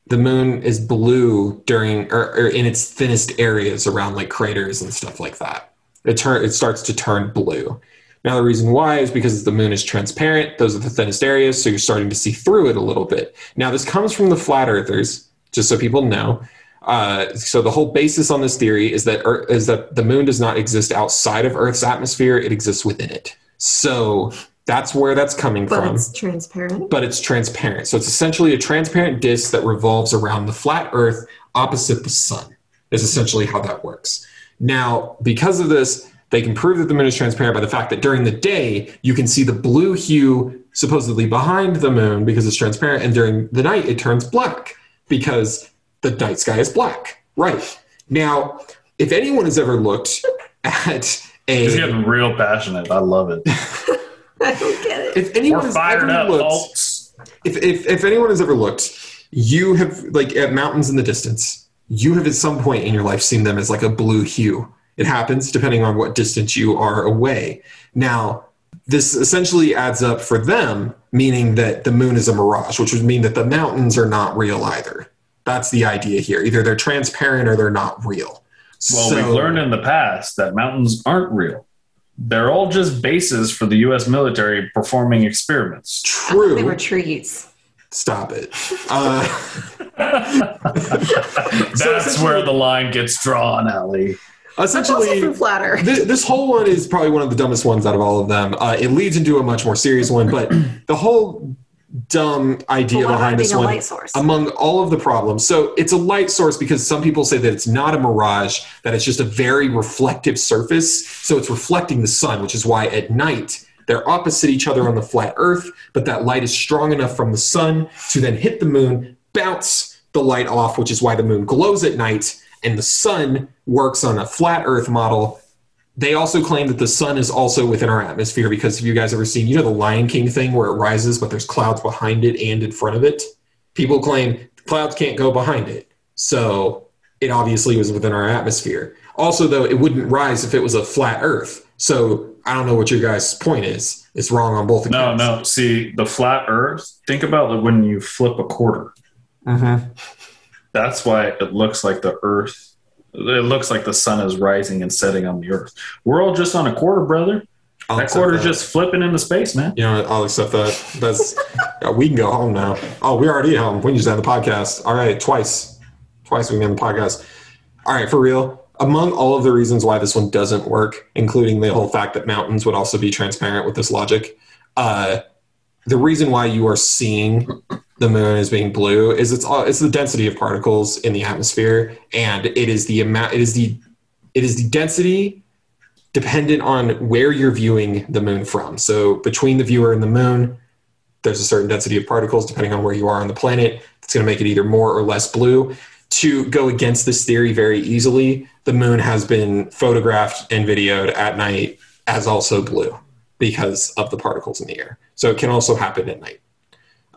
the moon is blue during or, or in its thinnest areas around like craters and stuff like that. It turn it starts to turn blue. Now the reason why is because the moon is transparent. Those are the thinnest areas, so you're starting to see through it a little bit. Now this comes from the flat earthers, just so people know. Uh, so the whole basis on this theory is that Earth, is that the moon does not exist outside of Earth's atmosphere; it exists within it. So that's where that's coming but from it's transparent. but it's transparent. So it's essentially a transparent disk that revolves around the flat Earth opposite the sun, is essentially how that works. Now, because of this, they can prove that the moon is transparent by the fact that during the day, you can see the blue hue supposedly behind the moon because it's transparent, and during the night, it turns black because the night sky is black. Right. Now, if anyone has ever looked at a. He's getting real passionate. I love it. I don't get it. If anyone We're has fired ever up, looked, folks. if, if if anyone has ever looked, you have like at mountains in the distance, you have at some point in your life seen them as like a blue hue. It happens depending on what distance you are away. Now, this essentially adds up for them, meaning that the moon is a mirage, which would mean that the mountains are not real either. That's the idea here. Either they're transparent or they're not real. Well, So- we've learned in the past that mountains aren't real. They're all just bases for the U.S. military performing experiments. I thought true. They were trees. Stop it. Uh, That's where the line gets drawn, Ellie. Also Essentially, from flat Earth. Th- this whole one is probably one of the dumbest ones out of all of them. Uh, it leads into a much more serious one, but the whole dumb idea behind this one, among all of the problems, so it's a light source because some people say that it's not a mirage, that it's just a very reflective surface. So it's reflecting the sun, which is why at night they're opposite each other on the flat Earth, but that light is strong enough from the sun to then hit the moon, bounce the light off, which is why the moon glows at night, and the sun works on a flat Earth model. They also claim that the sun is also within our atmosphere because if you guys ever seen, you know, the Lion King thing where it rises, but there's clouds behind it and in front of it? People claim clouds can't go behind it. So it obviously was within our atmosphere. Also, though, it wouldn't rise if it was a flat Earth. So I don't know what your guys' point is. It's wrong on both No, accounts. no. See, the flat Earth. Think about when you flip a quarter. Mhm. That's why it looks like the Earth. It looks like the sun is rising and setting on the Earth. We're all just on a quarter, brother. I'll that quarter's that. just flipping into space, man. You know. I'll accept that. That's uh, we can go home now. Oh, we're already home. We can just end the podcast. All right, twice, twice we can end the podcast. All right, for real. Among all of the reasons why this one doesn't work, including the whole fact that mountains would also be transparent with this logic, uh, the reason why you are seeing the moon as being blue is it's all, it's the density of particles in the atmosphere, and it is the amount. It is the it is the density dependent on where you're viewing the moon from. So between the viewer and the moon, there's a certain density of particles depending on where you are on the planet. It's going to make it either more or less blue. To go against this theory very easily, the moon has been photographed and videoed at night as also blue because of the particles in the air. So it can also happen at night.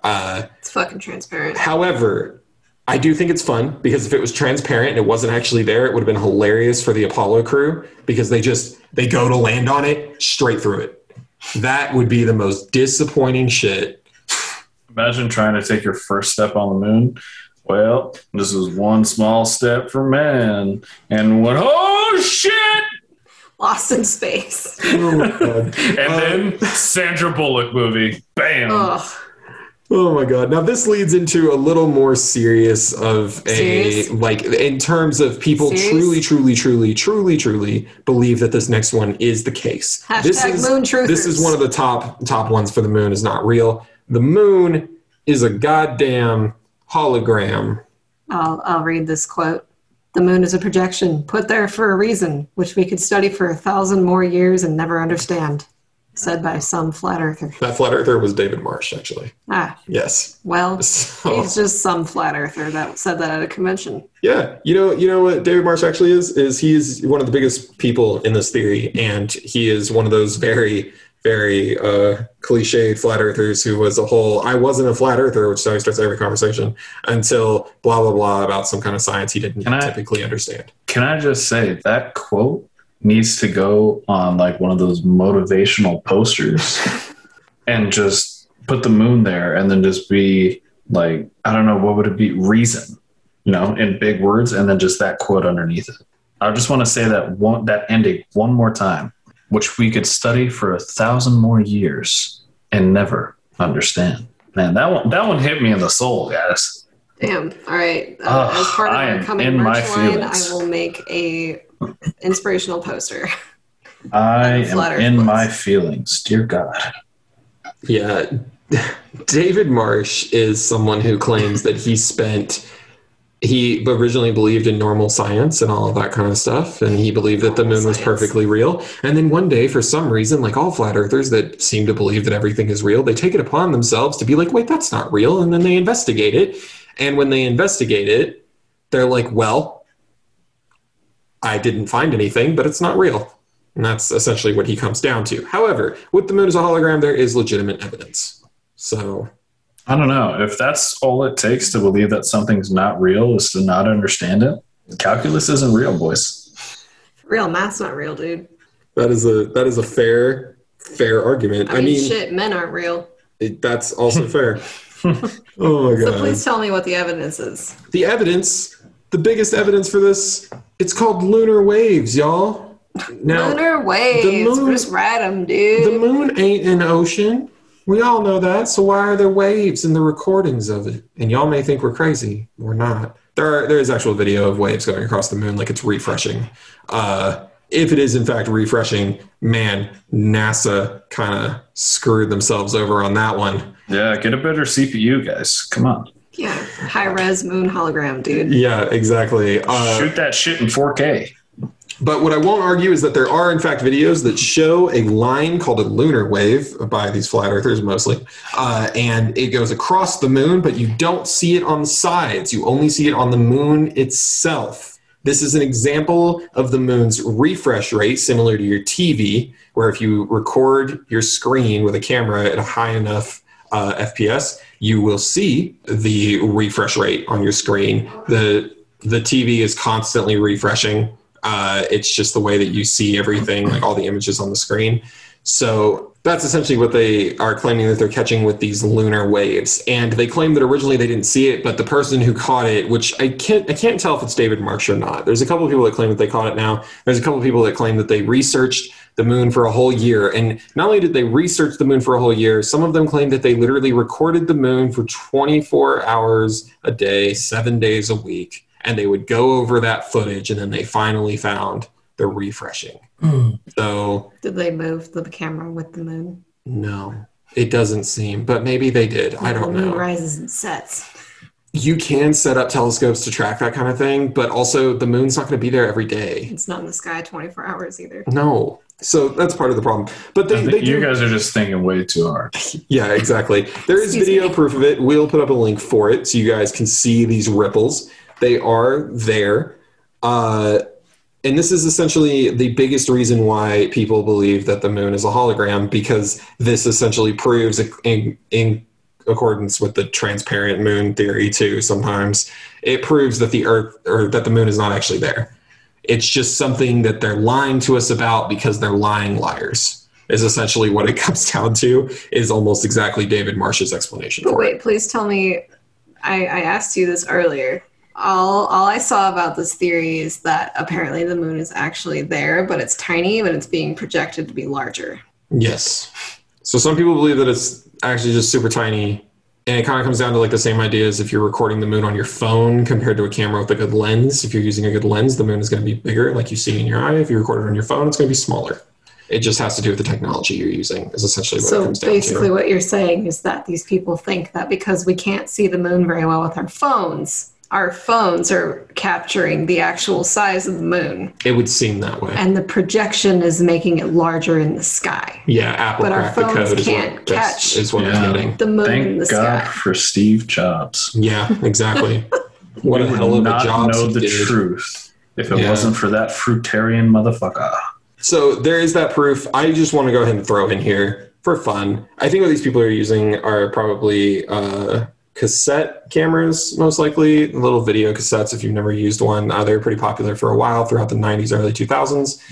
Uh, It's fucking transparent. However, I do think it's fun because if it was transparent and it wasn't actually there, it would have been hilarious for the Apollo crew because they just they go to land on it straight through it. That would be the most disappointing shit. Imagine trying to take your first step on the moon. Well, this is one small step for man, and one oh shit! Lost in space. Oh my god. And then Sandra Bullock movie, bam! Ugh. Oh my god. Now this leads into a little more serious of a Serious? like in terms of people Serious? truly, truly, truly, truly, truly believe that this next one is the case. this is moon truthers. this is one of the top top ones for the moon is not real. The moon is a goddamn hologram. I'll, I'll read this quote. The moon is a projection put there for a reason, which we could study for a thousand more years and never understand. Said by some flat earther. That flat earther was David Marsh, actually. Ah, Yes. well, So, he's just some flat earther that said that at a convention. yeah, you know, you know what David Marsh actually is is he is one of the biggest people in this theory, and he is one of those very, very uh, cliched flat earthers who was a whole. I wasn't a flat earther, which is how he starts every conversation until blah blah blah about some kind of science he didn't Can I- typically understand. Can I just say that quote needs to go on like one of those motivational posters and just put the moon there and then just be like, I don't know, what would it be? Reason, you know, in big words, and then just that quote underneath it. I just want to say that one that ending one more time, which we could study for a thousand more years and never understand. Man, that one that one hit me in the soul, guys. Damn. All right. Uh, as part of I our coming in my merch line. I will make a inspirational poster. I am in books. my feelings, dear God. Yeah. David Marsh is someone who claims that he spent he originally believed in normal science and all of that kind of stuff and he believed that the moon was perfectly real and then one day for some reason like all flat earthers that seem to believe that everything is real they take it upon themselves to be like wait that's not real and then they investigate it and when they investigate it they're like well i didn't find anything but it's not real and that's essentially what he comes down to. However, with the moon as a hologram, there is legitimate evidence. So, I don't know. If that's all it takes to believe that something's not real is to not understand it, calculus isn't real, boys. Real math's not real, dude. that is a that is a fair fair argument. I, I, mean, mean, shit, men aren't real. it, that's also fair. oh my god! So please tell me what the evidence is. the evidence, the biggest evidence for this, it's called lunar waves, y'all. Now, Lunar waves. The moon- Just ride them, dude. the moon ain't an ocean. We all know that. So why are there waves in the recordings of it? And y'all may think we're crazy. We're not. There are, there is actual video of waves going across the moon, like it's refreshing. Uh, if it is in fact refreshing, man, NASA kind of screwed themselves over on that one. Yeah, get a better CPU, guys. Come on. Yeah, high res moon hologram, dude. Yeah, exactly. Uh, Shoot that shit in 4K. But what I won't argue is that there are, in fact, videos that show a line called a lunar wave by these flat earthers mostly. Uh, and it goes across the moon, but you don't see it on the sides. You only see it on the moon itself. This is an example of the moon's refresh rate, similar to your TV, where if you record your screen with a camera at a high enough uh, FPS, you will see the refresh rate on your screen. The the TV is constantly refreshing uh, it's just the way that you see everything, like all the images on the screen. So that's essentially what they are claiming that they're catching with these lunar waves. And they claim that originally they didn't see it, but the person who caught it, which I can't I can't tell if it's David Marsh or not. There's a couple of people that claim that they caught it now. There's a couple of people that claim that they researched the moon for a whole year. And not only did they research the moon for a whole year, some of them claimed that they literally recorded the moon for 24 hours a day, seven days a week and they would go over that footage and then they finally found the refreshing. Hmm. So Did they move the camera with the moon? no, it doesn't seem, but maybe they did. I don't know. the moon know. rises and sets. You can set up telescopes to track that kind of thing, but also the moon's not going to be there every day. It's not in the sky 24 hours either. No. So that's part of the problem. But they, they think do, you guys are just thinking way too hard. Yeah, exactly. There is Excuse video me. proof of it. We'll put up a link for it so you guys can see these ripples. They are there. Uh, and this is essentially the biggest reason why people believe that the moon is a hologram because this essentially proves in, in accordance with the transparent moon theory too sometimes it proves that the earth or that the moon is not actually there it's just something that they're lying to us about because they're lying liars is essentially what it comes down to is almost exactly david marsh's explanation But for it wait, please tell me. I, I asked you this earlier. All all I saw about this theory is that apparently the moon is actually there, but it's tiny, but it's being projected to be larger. yes so some people believe that it's actually just super tiny and it kind of comes down to like the same idea as if you're recording the moon on your phone compared to a camera with a good lens. If you're using a good lens the moon is going to be bigger like you see in your eye. If you record it on your phone it's going to be smaller. It just has to do with the technology you're using is essentially what it So comes down basically, what you're saying is that these people think that because we can't see the moon very well with our phones, our phones are capturing the actual size of the moon, it would seem that way and the projection is making it larger in the sky. yeah apple But our cracked the phones code can't what, catch is what Yeah. it's getting The moon in Thank the God sky. for Steve Jobs. yeah exactly what we a would hell of a not job know the did. truth if it Yeah. wasn't for that fruitarian motherfucker. So there is that proof. I just want to go ahead and throw in here for fun. I think what these people are using are probably uh, cassette cameras, most likely little video cassettes. If you've never used one, uh, they were pretty popular for a while throughout the '90s, early 2000s,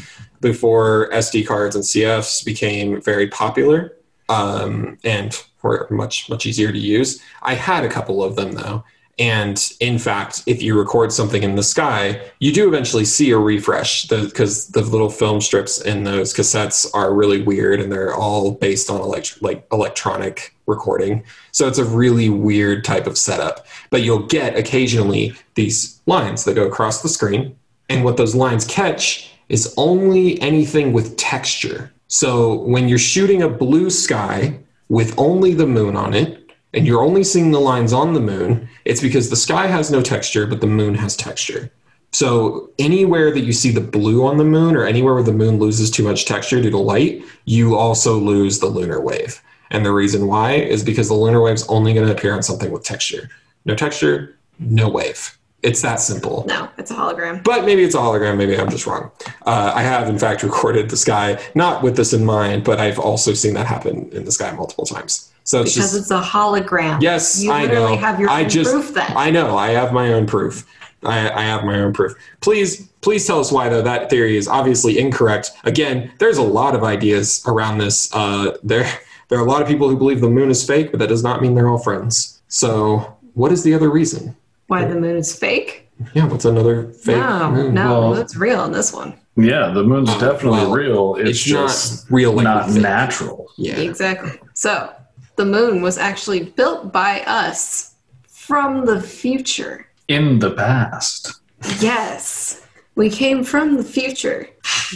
before SD cards and CFs became very popular um, and were much much easier to use. I had a couple of them though. And in fact, if you record something in the sky, you do eventually see a refresh because the, little film strips in those cassettes are really weird and they're all based on elect- like electronic recording. So it's a really weird type of setup. But you'll get occasionally these lines that go across the screen. And what those lines catch is only anything with texture. So when you're shooting a blue sky with only the moon on it, and you're only seeing the lines on the moon, it's because the sky has no texture, but the moon has texture. So anywhere that you see the blue on the moon or anywhere where the moon loses too much texture due to light, you also lose the lunar wave. And the reason why is because the lunar wave's only going to appear on something with texture. No texture, no wave. It's that simple. No, it's a hologram. But maybe it's a hologram. Maybe I'm just wrong. Uh, I have, in fact, recorded the sky, not with this in mind, but I've also seen that happen in the sky multiple times. So it's Because just it's a hologram. Yes, you I literally know. have your I own just- proof then. I know. I have my own proof. I, I have my own proof. Please, please tell us why though that theory is obviously incorrect. Again, there's a lot of ideas around this. Uh, there, there are a lot of people who believe the moon is fake, but that does not mean they're all friends. So, what is the other reason? Why the moon is fake? Yeah, what's another fake no, moon? no, Well- it's real in this one. Yeah, the moon's Uh, definitely well, real. It's, It's, just not real, like not natural. Yeah, Exactly. So the moon was actually built by us from the future. In the past. Yes. We came from the future,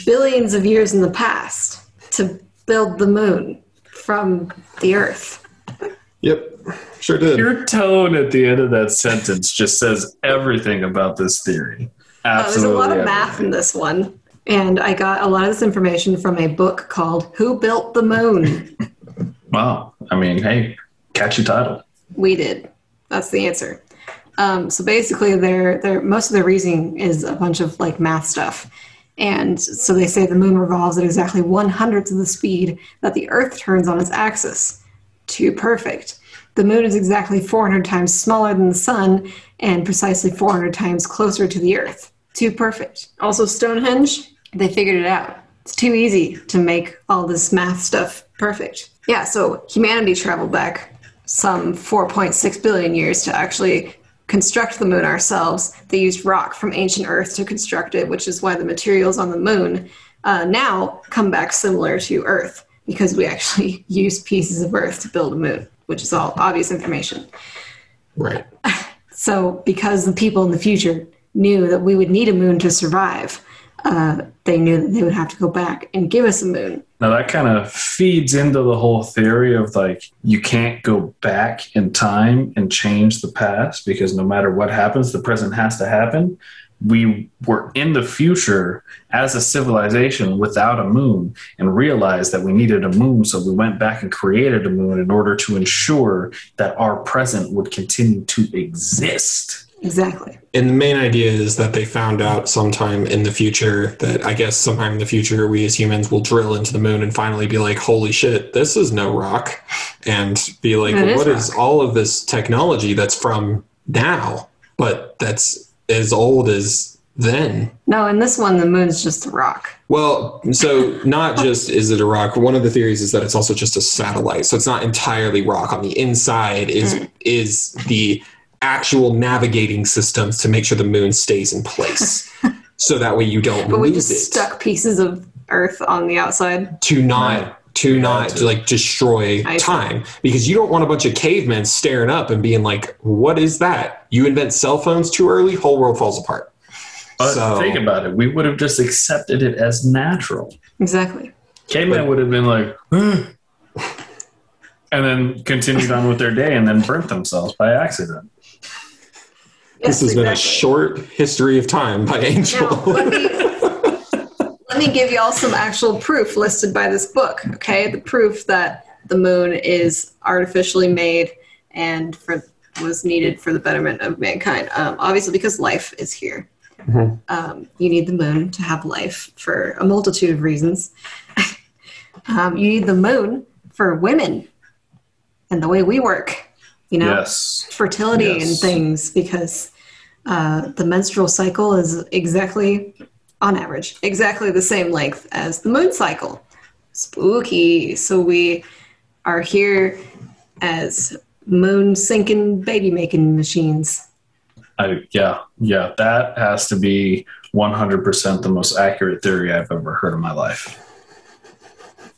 billions of years in the past, to build the moon from the earth. Yep, sure did. Your tone at the end of that sentence just says everything about this theory. Uh, there's a lot of everything. math in this one. And I got a lot of this information from a book called Who Built the Moon? Wow. I mean, hey, catchy title. We did. That's the answer. Um, so basically, their their most of their reasoning is a bunch of like math stuff, and so they say the moon revolves at exactly one hundredth of the speed that the Earth turns on its axis. Too perfect. The moon is exactly 400 times smaller than the sun and precisely 400 times closer to the Earth. Too perfect. Also, Stonehenge, they figured it out. It's too easy to make all this math stuff perfect. Yeah, so humanity traveled back some 4.6 billion years to actually construct the moon ourselves. They used rock from ancient Earth to construct it, which is why the materials on the moon uh, now come back similar to Earth because we actually use pieces of Earth to build a moon, which is all obvious information. Right. So, because the people in the future knew that we would need a moon to survive, uh, they knew that they would have to go back and give us a moon. Now that kind of feeds into the whole theory of like you can't go back in time and change the past because no matter what happens, the present has to happen. We were in the future as a civilization without a moon and realized that we needed a moon. So we went back and created a moon in order to ensure that our present would continue to exist. Exactly. And the main idea is that they found out sometime in the future that I guess sometime in the future we as humans will drill into the moon and finally be like, holy shit, this is no rock. And be like, It is what is rock. all of this technology that's from now, but that's as old as then? No, in this one, the moon's just a rock. Well, so not just is it a rock. One of the theories is that it's also just a satellite. So it's not entirely rock. On the inside is Mm. is the actual navigating systems to make sure the moon stays in place. so that way you don't But we lose just it. stuck pieces of Earth on the outside. to not Right. to Yeah, not to- to like destroy I see. time because you don't want a bunch of cavemen staring up and being like, "What is that?" You invent cell phones too early, whole world falls apart. But So- think about it. We would have just accepted it as natural. Exactly. Caveman would have been like, "Huh," and then continued on with their day and then burnt themselves by accident. This has been a short history of time by Angel. Now, let me, let me give y'all some actual proof listed by this book. Okay, the proof that the moon is artificially made and for was needed for the betterment of mankind. Um, obviously, because life is here. Mhm. Um, you need the moon to have life for a multitude of reasons. um, you need the moon for women and the way we work. You know, Yes. fertility Yes. and things because uh, the menstrual cycle is exactly, on average, exactly the same length as the moon cycle. Spooky. So we are here as moon syncing baby making machines. I, yeah, yeah, that has to be 100% the most accurate theory I've ever heard in my life.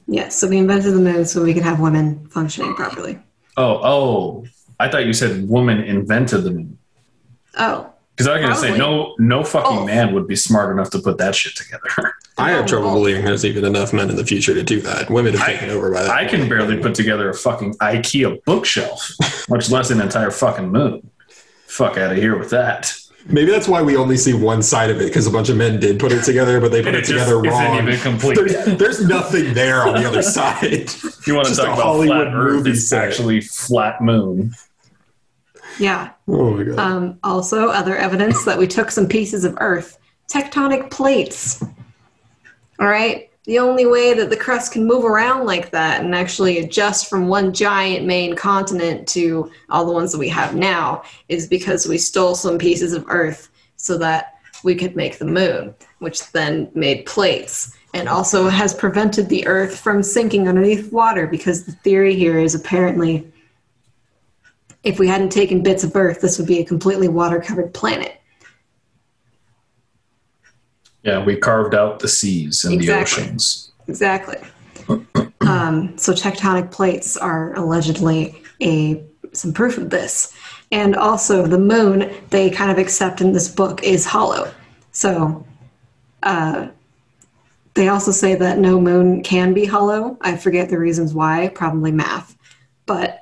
Yes, so we invented the moon so we could have women functioning properly. Oh, oh, I thought you said woman invented the moon. Oh, Because I was going to say, no, no fucking Oh. man would be smart enough to put that shit together. I have trouble Oh. believing there's even enough men in the future to do that. Women have I- taken over by that. I can barely put together a fucking IKEA bookshelf, much less an entire fucking moon. Fuck out of here with that. Maybe that's why we only see one side of it because a bunch of men did put it together, but they put And it, it just together isn't wrong. even complete. There's, there's nothing there on the other side. You want to Just talk a about Hollywood flat Earth? movie It's actually flat moon. Yeah. Oh my god. Um, also, other evidence that we took some pieces of Earth, tectonic plates. All right. The only way that the crust can move around like that and actually adjust from one giant main continent to all the ones that we have now is because we stole some pieces of Earth so that we could make the moon, which then made plates. And also has prevented the Earth from sinking underneath water because the theory here is apparently if we hadn't taken bits of Earth, this would be a completely water covered planet. Yeah, we carved out the seas and Exactly. the oceans. Exactly. um, Um, so tectonic plates are allegedly a some proof of this, and also the moon they kind of accept in this book is hollow. So uh, they also say that no moon can be hollow. I forget the reasons why, probably math, but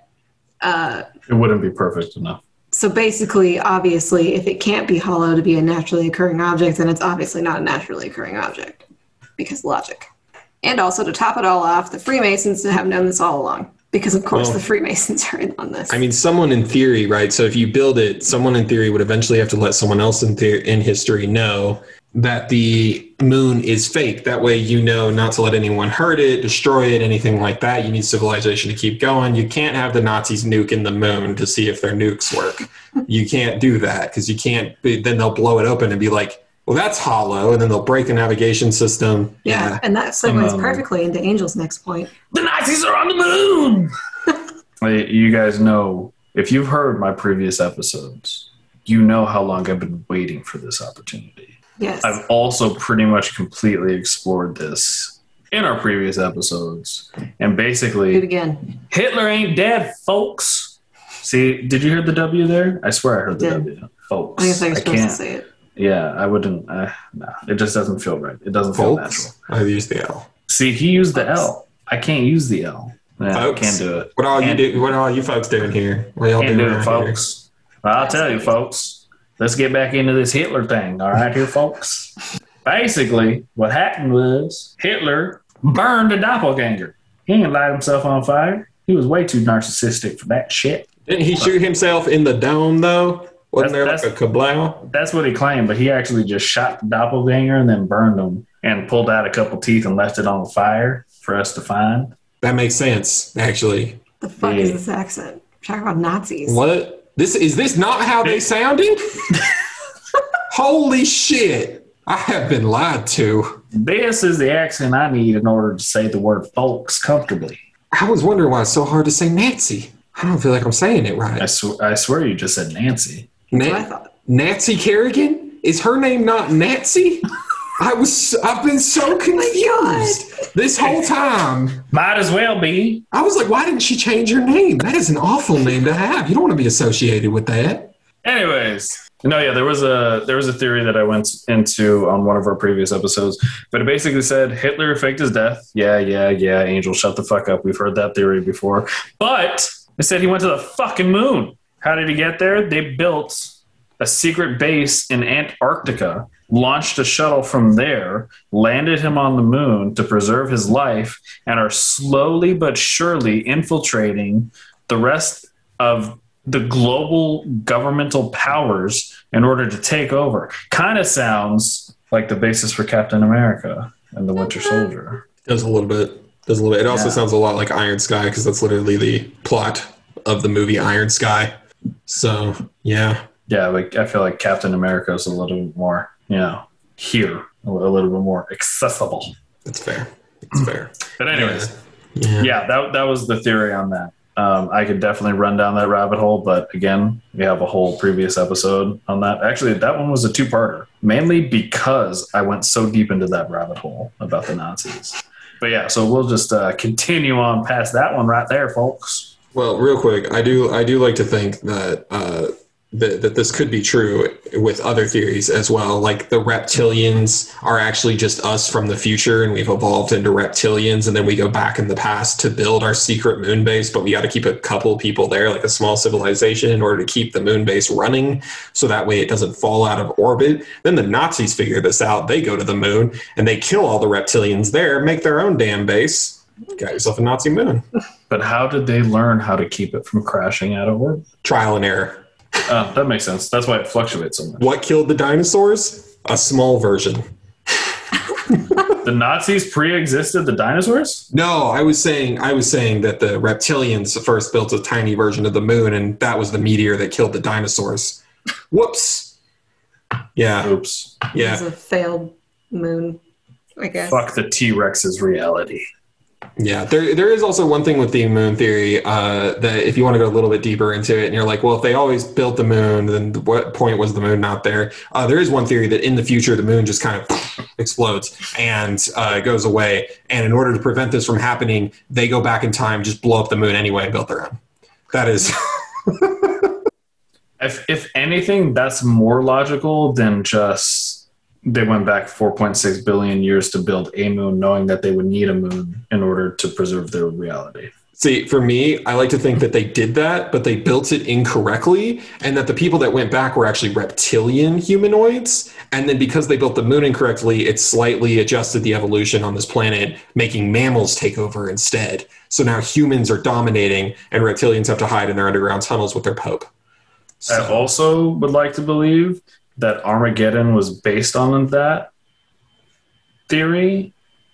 uh, It wouldn't be perfect enough. so basically, obviously, if it can't be hollow to be a naturally occurring object, then it's obviously not a naturally occurring object because logic. And also, to top it all off, the Freemasons have known this all along because, of course, Well- the Freemasons are in on this. I mean, someone in theory, right? So if you build it, someone in theory would eventually have to let someone else in the- in history know that the moon is fake. That way, you know not to let anyone hurt it, destroy it, anything like that. You need civilization to keep going. You can't have the Nazis nuking the moon to see if their nukes work. you can't do that because you can't. Be, then they'll blow it open and be like, "Well, that's hollow," and then they'll break the navigation system. yeah, and that segues Um, perfectly into Angel's next point. The Nazis are on the moon. You guys know if you've heard my previous episodes, you know how long I've been waiting for this opportunity. Yes. I've also pretty much completely explored this in our previous episodes, and Do it basically, again. Hitler ain't dead, folks. See, did you hear the W there? I swear I heard the Did. W, folks. I guess I was supposed can't. to say it. Yeah, I wouldn't. Uh, no, it just doesn't feel right. It doesn't feel natural. I've used the L. See, he used the L. I can't use the L. Yeah, I can't do it. What all you Can't- do? What all you folks doing here? What y'all doing do it, around here? folks. I'll tell you, folks. Let's get back into this Hitler thing. All right, here, folks. Basically, what happened was Hitler burned a doppelganger. He didn't light himself on fire. He was way too narcissistic for that shit. Didn't he shoot himself in the dome though? Wasn't there That's- like a kablow? That's what he claimed, but he actually just shot the doppelganger and then burned him and pulled out a couple teeth and left it on the fire for us to find. That makes sense, actually. The fuck Yeah. is this accent? We're talking about Nazis. What? This is this not how they sounded? Holy shit! I have been lied to. This is the accent I need in order to say the word folks comfortably. I was wondering why it's so hard to say Nancy. I don't feel like I'm saying it I, right. sw- I swear you just said Nancy. That's I Na- thought. Nancy Kerrigan? Is her name not Nancy? I was I've been so oh confused this whole time. Might as well be. I was like, why didn't she change her name? That is an awful name to have. You don't want to be associated with that. Anyways, no, yeah, there was a there was a theory that I went into on one of our previous episodes, but it basically said Hitler faked his death. Yeah, yeah, yeah. Angel, shut the fuck up. We've heard that theory before. But it said he went to the fucking moon. How did he get there? They built a secret base in Antarctica, launched a shuttle from there, landed him on the moon to preserve his life, and are slowly but surely infiltrating the rest of the global governmental powers in order to take over. Kind of sounds like the basis for Captain America and the Winter Soldier. Does a little bit. Does a little bit. It also Yeah. sounds a lot like Iron Sky because that's literally the plot of the movie Iron Sky. So yeah, Yeah, like I feel like Captain America is a little bit more, you know, here, a a little bit more accessible. that's fair. It's fair. But anyways, Yeah. yeah, that that was the theory on that. Um, I could definitely run down that rabbit hole, but again, we have a whole previous episode on that. Actually, that one was a two-parter, mainly because I went so deep into that rabbit hole about the Nazis. But yeah, so we'll just uh, continue on past that one right there, folks. Well, real quick, I do I do like to think that uh, that that this could be true with other theories as well. Like the reptilians are actually just us from the future, and we've evolved into reptilians, and then we go back in the past to build our secret moon base. But we got to keep a couple people there, like a small civilization, in order to keep the moon base running, so that way it doesn't fall out of orbit. Then the Nazis figure this out. They go to the moon and they kill all the reptilians there, make their own damn base. Got yourself a Nazi moon. But how did they learn how to keep it from crashing out of orbit? Trial and error. Oh, that makes sense. That's why it fluctuates so much. What killed the dinosaurs? A small version. The Nazis pre-existed the dinosaurs. No, I was saying I was saying that the reptilians first built a tiny version of the moon and that was the meteor that killed the dinosaurs. Whoops. Yeah. Oops. Yeah. It was Yeah. a failed moon, I guess. Fuck the T Rex's reality. Yeah, there there is also one thing with the moon theory uh, that if you want to go a little bit deeper into it, and you're like, well, if they always built the moon, then what point was the moon not there? Uh, there is one theory that in the future the moon just kind of explodes and uh, goes away, and in order to prevent this from happening, they go back in time, just blow up the moon anyway, and build their own. That is. If if anything, that's more logical than just they went back 4.6 billion years to build a moon, knowing that they would need a moon in order to preserve their reality. See, for me, I like to think that they did that, but they built it incorrectly, and that the people that went back were actually reptilian humanoids. And then because they built the moon incorrectly, it slightly adjusted the evolution on this planet, making mammals take over instead. So now humans are dominating, and reptilians have to hide in their underground tunnels with their pope. I also would like to believe that Armageddon was based on that theory,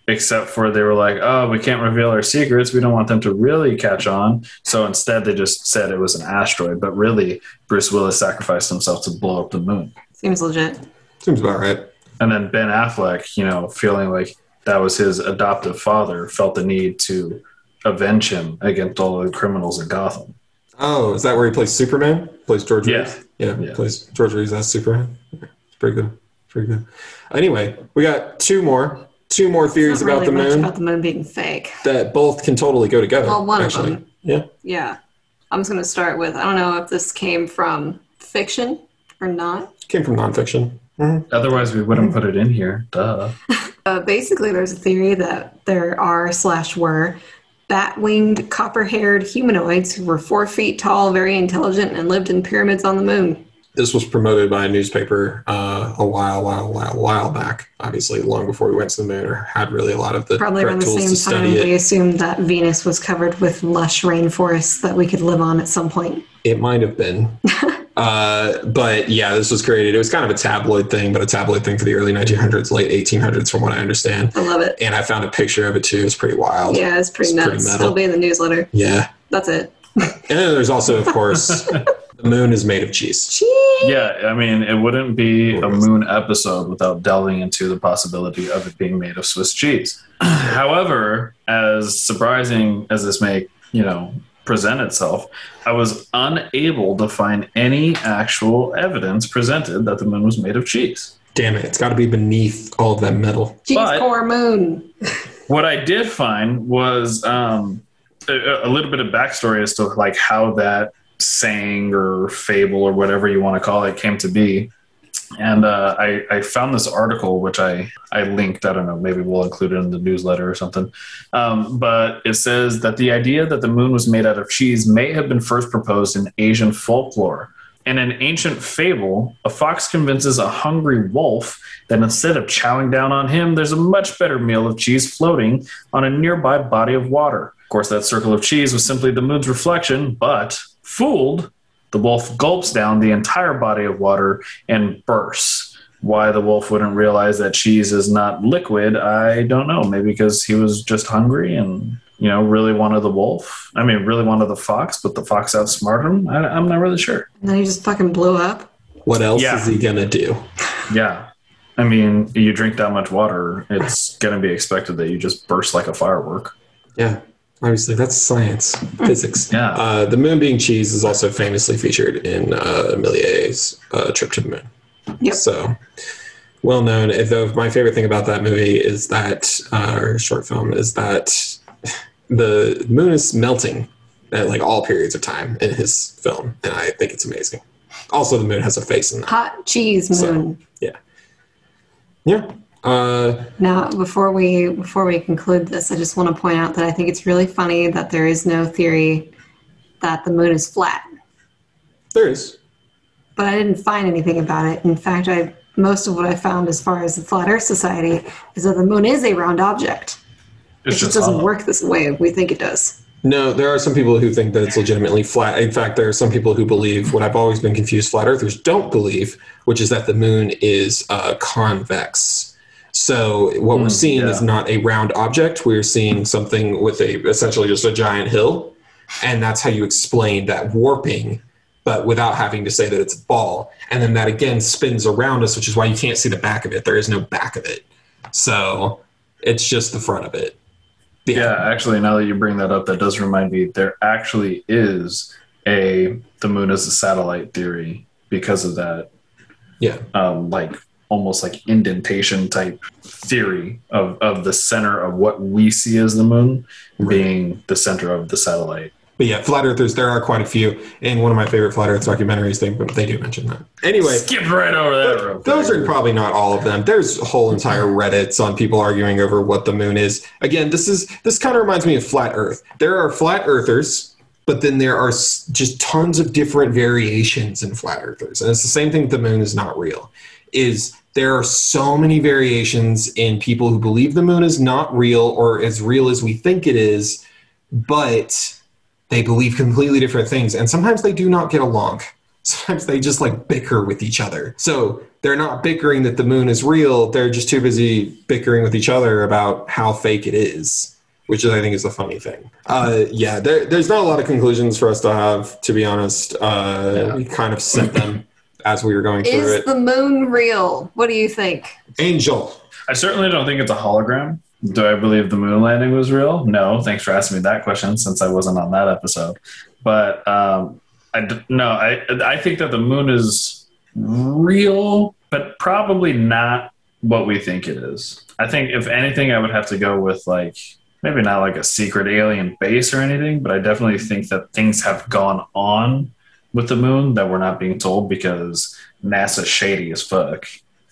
except for they were like, oh, we can't reveal our secrets. We don't want them to really catch on. So instead, they just said it was an asteroid. But really, Bruce Willis sacrificed himself to blow up the moon. Seems legit. seems about right. And then Ben Affleck, you know, feeling like that was his adoptive father, felt the need to avenge him against all the criminals in Gotham. Oh, is that where he plays Superman? Plays George Yeah. Reeves? Yeah, Yeah. plays George Reeves as Superman. It's pretty good. Pretty good. Anyway, we got two more. Two more theories Not about really the much moon about the moon being fake. that both can totally go together. Well, one of actually. them. Yeah. Yeah. I'm just going to start with I don't know if this came from fiction or not. Came from nonfiction. Otherwise, we wouldn't put it in here. Duh. Uh, basically, there's a theory that there are slash were bat winged, copper haired humanoids who were four feet tall, very intelligent, and lived in pyramids on the moon. This was promoted by a newspaper uh, a while, while, while, while back. Obviously, long before we went to the moon, or had really a lot of the Probably around the same time we assumed that Venus was covered with lush rainforests that we could live on at some point. It might have been. uh, but yeah, this was created. It was kind of a tabloid thing, but a tabloid thing for the early 1900s, late 1800s, from what I understand. I love it. And I found a picture of it too. It's pretty wild. Yeah, it's pretty It's pretty nuts. metal. It'll be in the newsletter. Yeah. That's it. And then there's also, of course, the moon is made of cheese. Cheese. Yeah, I mean, it wouldn't be a moon episode without delving into the possibility of it being made of Swiss cheese. However, as surprising as this may, you know, present itself, I was unable to find any actual evidence presented that the moon was made of cheese. Damn it. It's got to be beneath all of that metal. Cheese But- core moon. What I did find was um, a, a little bit of backstory as to like how that saying or fable or whatever you want to call it came to be. And uh, I, I found this article, which I, I linked. I don't know, maybe we'll include it in the newsletter or something. Um, but it says that the idea that the moon was made out of cheese may have been first proposed in Asian folklore. In an ancient fable, a fox convinces a hungry wolf that instead of chowing down on him, there's a much better meal of cheese floating on a nearby body of water. Of course, that circle of cheese was simply the moon's reflection, but fooled, the wolf gulps down the entire body of water and bursts. Why the wolf wouldn't realize that cheese is not liquid, I don't know. Maybe because he was just hungry and, you know, really wanted the wolf. I mean, really wanted the fox, but the fox outsmarted him. I, I'm not really sure. And then he just fucking blew up. What else Yeah. is he going to do? Yeah. I mean, you drink that much water, it's going to be expected that you just burst like a firework. Yeah. Obviously, that's science, physics. Yeah. Uh, the moon being cheese is also famously featured in uh, Méliès's uh, Trip to the Moon. Yep. So, well known. Though my favorite thing about that movie is that, uh, or short film, is that the moon is melting at like all periods of time in his film, and I think it's amazing. Also, the moon has a face in that. Hot cheese So- moon. Yeah. Uh, Now, before we before we conclude this, I just want to point out that I think it's really funny that there is no theory that the moon is flat. there is. But I didn't find anything about it. In fact, I most of what I found as far as the Flat Earth Society is that the moon is a round object. It just just doesn't work this way we think it does. No, there are some people who think that it's legitimately flat. In fact, there are some people who believe what I've always been confused flat earthers don't believe, which is that the moon is uh, convex. So what we're Hmm, seeing is not a round object. We're seeing something with a essentially just a giant hill, and that's how you explain that warping, but without having to say that it's a ball. And then that again spins around us, which is why you can't see the back of it. There is no back of it. So it's just the front of it. Yeah, actually, now that you bring that up, that does remind me there actually is a the moon is a satellite theory because of that. Yeah. Um, like almost like indentation type theory of, of the center of what we see as the moon Right. being the center of the satellite. But yeah, flat earthers, there are quite a few. In one of my favorite flat earth documentaries, they, they do mention that. Anyway, skip right over that. those are probably not all of them. There's whole entire Reddits on people arguing over what the moon is. Again, this is this kind of reminds me of flat Earth. There are flat earthers, but then there are just tons of different variations in flat earthers, and it's the same thing. The moon is not real. Is there are so many variations in people who believe the moon is not real or as real as we think it is, but they believe completely different things, and sometimes they do not get along sometimes they just like bicker with each other. So they're not bickering that the moon is real. They're just too busy bickering with each other about how fake it is, which is, I think is the funny thing. Uh, yeah, there, there's not a lot of conclusions for us to have, to be honest. Uh, Yeah. We kind of set them as we were going through Is it. the moon real? What do you think? Angel. I certainly don't think it's a hologram. Do I believe the moon landing was real? No. Thanks for asking me that question since I wasn't on that episode. But um, I d- no, I I think that the moon is real, but probably not what we think it is. I think if anything, I would have to go with like maybe not like a secret alien base or anything, but I definitely think that things have gone on with the moon that we're not being told because NASA's shady as fuck.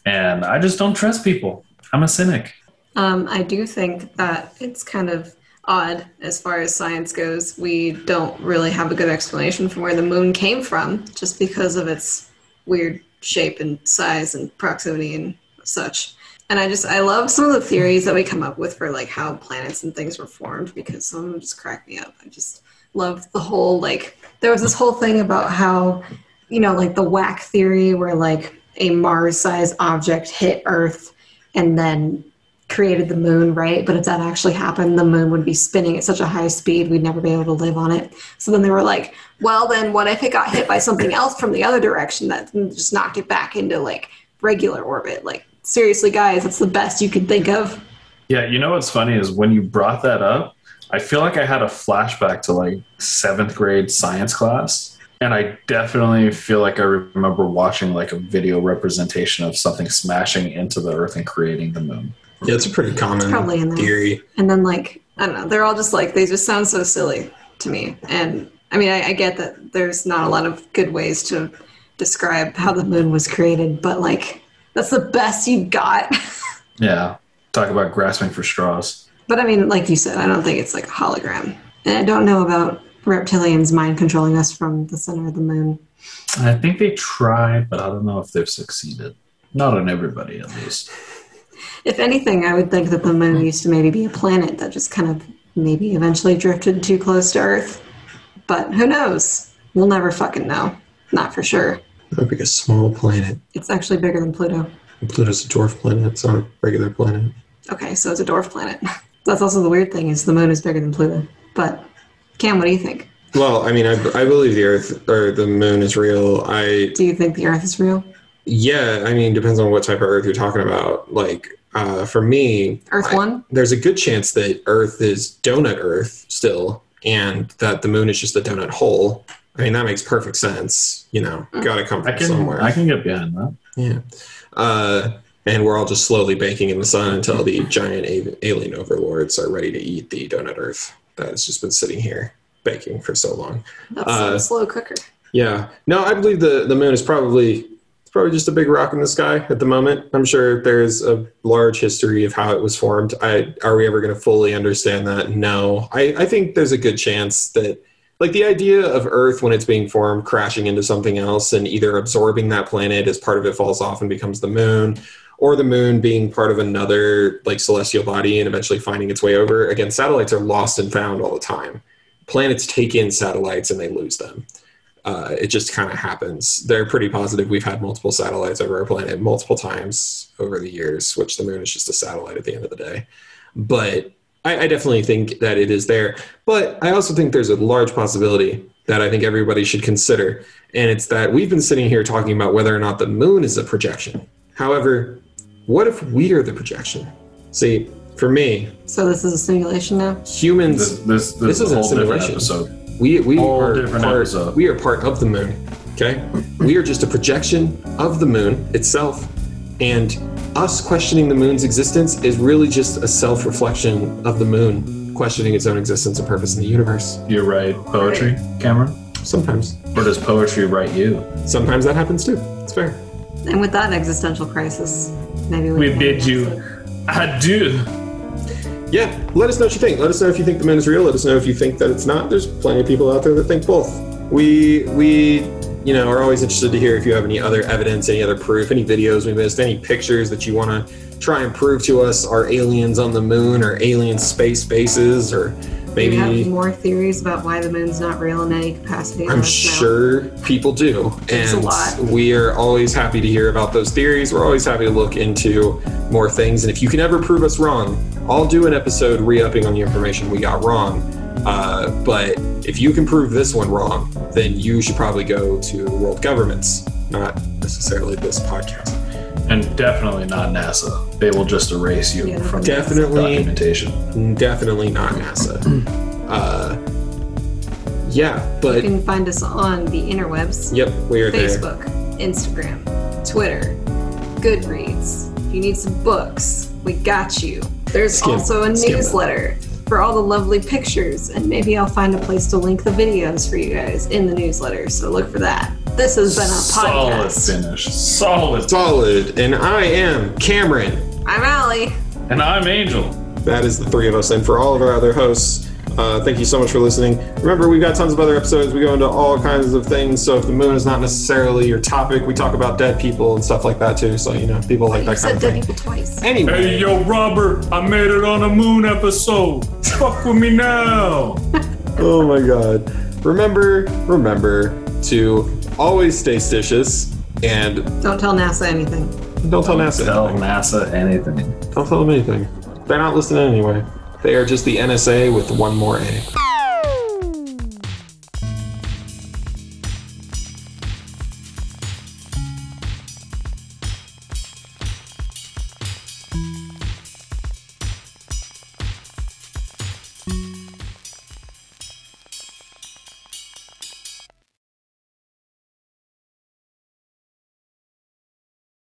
And I just don't trust people. I'm a cynic. Um, I do think that it's kind of odd as far as science goes. We don't really have a good explanation for where the moon came from just because of its weird shape and size and proximity and such. And I just, I love some of the theories that we come up with for like how planets and things were formed because some of them just crack me up. I just love the whole, like, there was this whole thing about how, you know, like the whack theory where like a Mars sized object hit Earth and then created the moon, right? But if that actually happened, the moon would be spinning at such a high speed, we'd never be able to live on it. So then they were like, well, then what if it got hit by something else from the other direction that just knocked it back into like regular orbit? Like, seriously, guys, that's the best you could think of. Yeah, you know what's funny is when you brought that up, I feel like I had a flashback to like seventh grade science class. And I definitely feel like I remember watching like a video representation of something smashing into the earth and creating the moon. Yeah, it's a pretty common probably in there. theory. And then, like, I don't know, they're all just like, they just sound so silly to me. And I mean, I, I get that there's not a lot of good ways to describe how the moon was created, but like, that's the best you got. Yeah. Talk about grasping for straws. But I mean, like you said, I don't think it's like a hologram. And I don't know about reptilians mind controlling us from the center of the moon. I think they tried, but I don't know if they've succeeded. Not on everybody, at least. If anything, I would think that the moon used to maybe be a planet that just kind of maybe eventually drifted too close to Earth. But who knows? We'll never fucking know. Not for sure. That would be a small planet. It's actually bigger than Pluto. Pluto's a dwarf planet. It's not a regular planet. Okay, so it's a dwarf planet. That's also the weird thing is the moon is bigger than Pluto. But Cam, what do you think? Well, I mean, I, I believe the Earth or the Moon is real. I Do you think the Earth is real? yeah, I mean, depends on what type of Earth you're talking about. Like uh, for me, Earth I- one? there's a good chance that Earth is donut Earth still, and that the Moon is just a donut hole. I mean, that makes perfect sense. You know, got to come I from can somewhere. I can get behind that. Yeah. Uh, and we're all just slowly baking in the sun until the giant alien overlords are ready to eat the donut Earth that has just been sitting here baking for so long. That's Uh, a slow cooker. Yeah. No, I believe the, the moon is probably it's probably just a big rock in the sky at the moment. I'm sure there's a large history of how it was formed. I are we ever going to fully understand that? No. I, I think there's a good chance that like the idea of Earth when it's being formed crashing into something else and either absorbing that planet as part of it falls off and becomes the moon, or the moon being part of another like celestial body and eventually finding its way over. Again, satellites are lost and found all the time. Planets take in satellites and they lose them uh, it just kind of happens. They're pretty positive we've had multiple satellites over our planet multiple times over the years, which the moon is just a satellite at the end of the day. But I, I definitely think that it is there. But I also think there's a large possibility that I think everybody should consider. And it's that we've been sitting here talking about whether or not the moon is a projection. However, what if we are the projection? See, For me, So this is a simulation now. humans This this, this, This is a isn't whole simulation. episode. We we Whole are different part, episode. we are part of the moon. Okay, we are just a projection of the moon itself, and us questioning the moon's existence is really just a self-reflection of the moon questioning its own existence and purpose in the universe. You write poetry, Cameron, Sometimes, or does poetry write you? sometimes that happens too. It's fair. And with that existential crisis, maybe we, We bid you adieu. Yeah, let us know what you think. Let us know if you think the moon is real. Let us know if you think that it's not. There's plenty of people out there that think both. We we you know are always interested to hear if you have any other evidence, any other proof, any videos we missed, any pictures that you want to try and prove to us are aliens on the moon or alien space bases or Do you have more theories about why the moon's not real in any capacity? I'm sure people do. And lot. we are always happy to hear about those theories. We're always happy to look into more things. And if you can ever prove us wrong, I'll do an episode re upping on the information we got wrong. Uh, but if you can prove this one wrong, then you should probably go to world governments, not necessarily this podcast. And definitely not NASA. They will just erase you Yeah. from Definitely. the documentation. Definitely not NASA. Uh, yeah, but. You can find us on the interwebs. yep, we are there. Facebook, Instagram, Twitter, Goodreads. If you need some books, we got you. There's Skim- also a skim that. Newsletter for all the lovely pictures, and maybe I'll find a place to link the videos for you guys in the newsletter. So look for that. This has been a podcast. Solid podcast. finish. Solid. Solid, and I am Cameron. I'm Allie. And I'm Angel. That is the three of us. And for all of our other hosts, uh, thank you so much for listening. Remember, we've got tons of other episodes. We go into all kinds of things. So if the moon is not necessarily your topic, we talk about dead people and stuff like that too. So, you know, people like You that kind said of dead thing. people twice. Anyway, Hey, yo, Robert, I made it on a moon episode. Fuck with me now. oh my God. Remember, remember to always stay stitious and Don't tell NASA anything. don't tell NASA. Tell anything. NASA anything. Don't tell them anything. They're not listening anyway. They are just the NSA with one more A.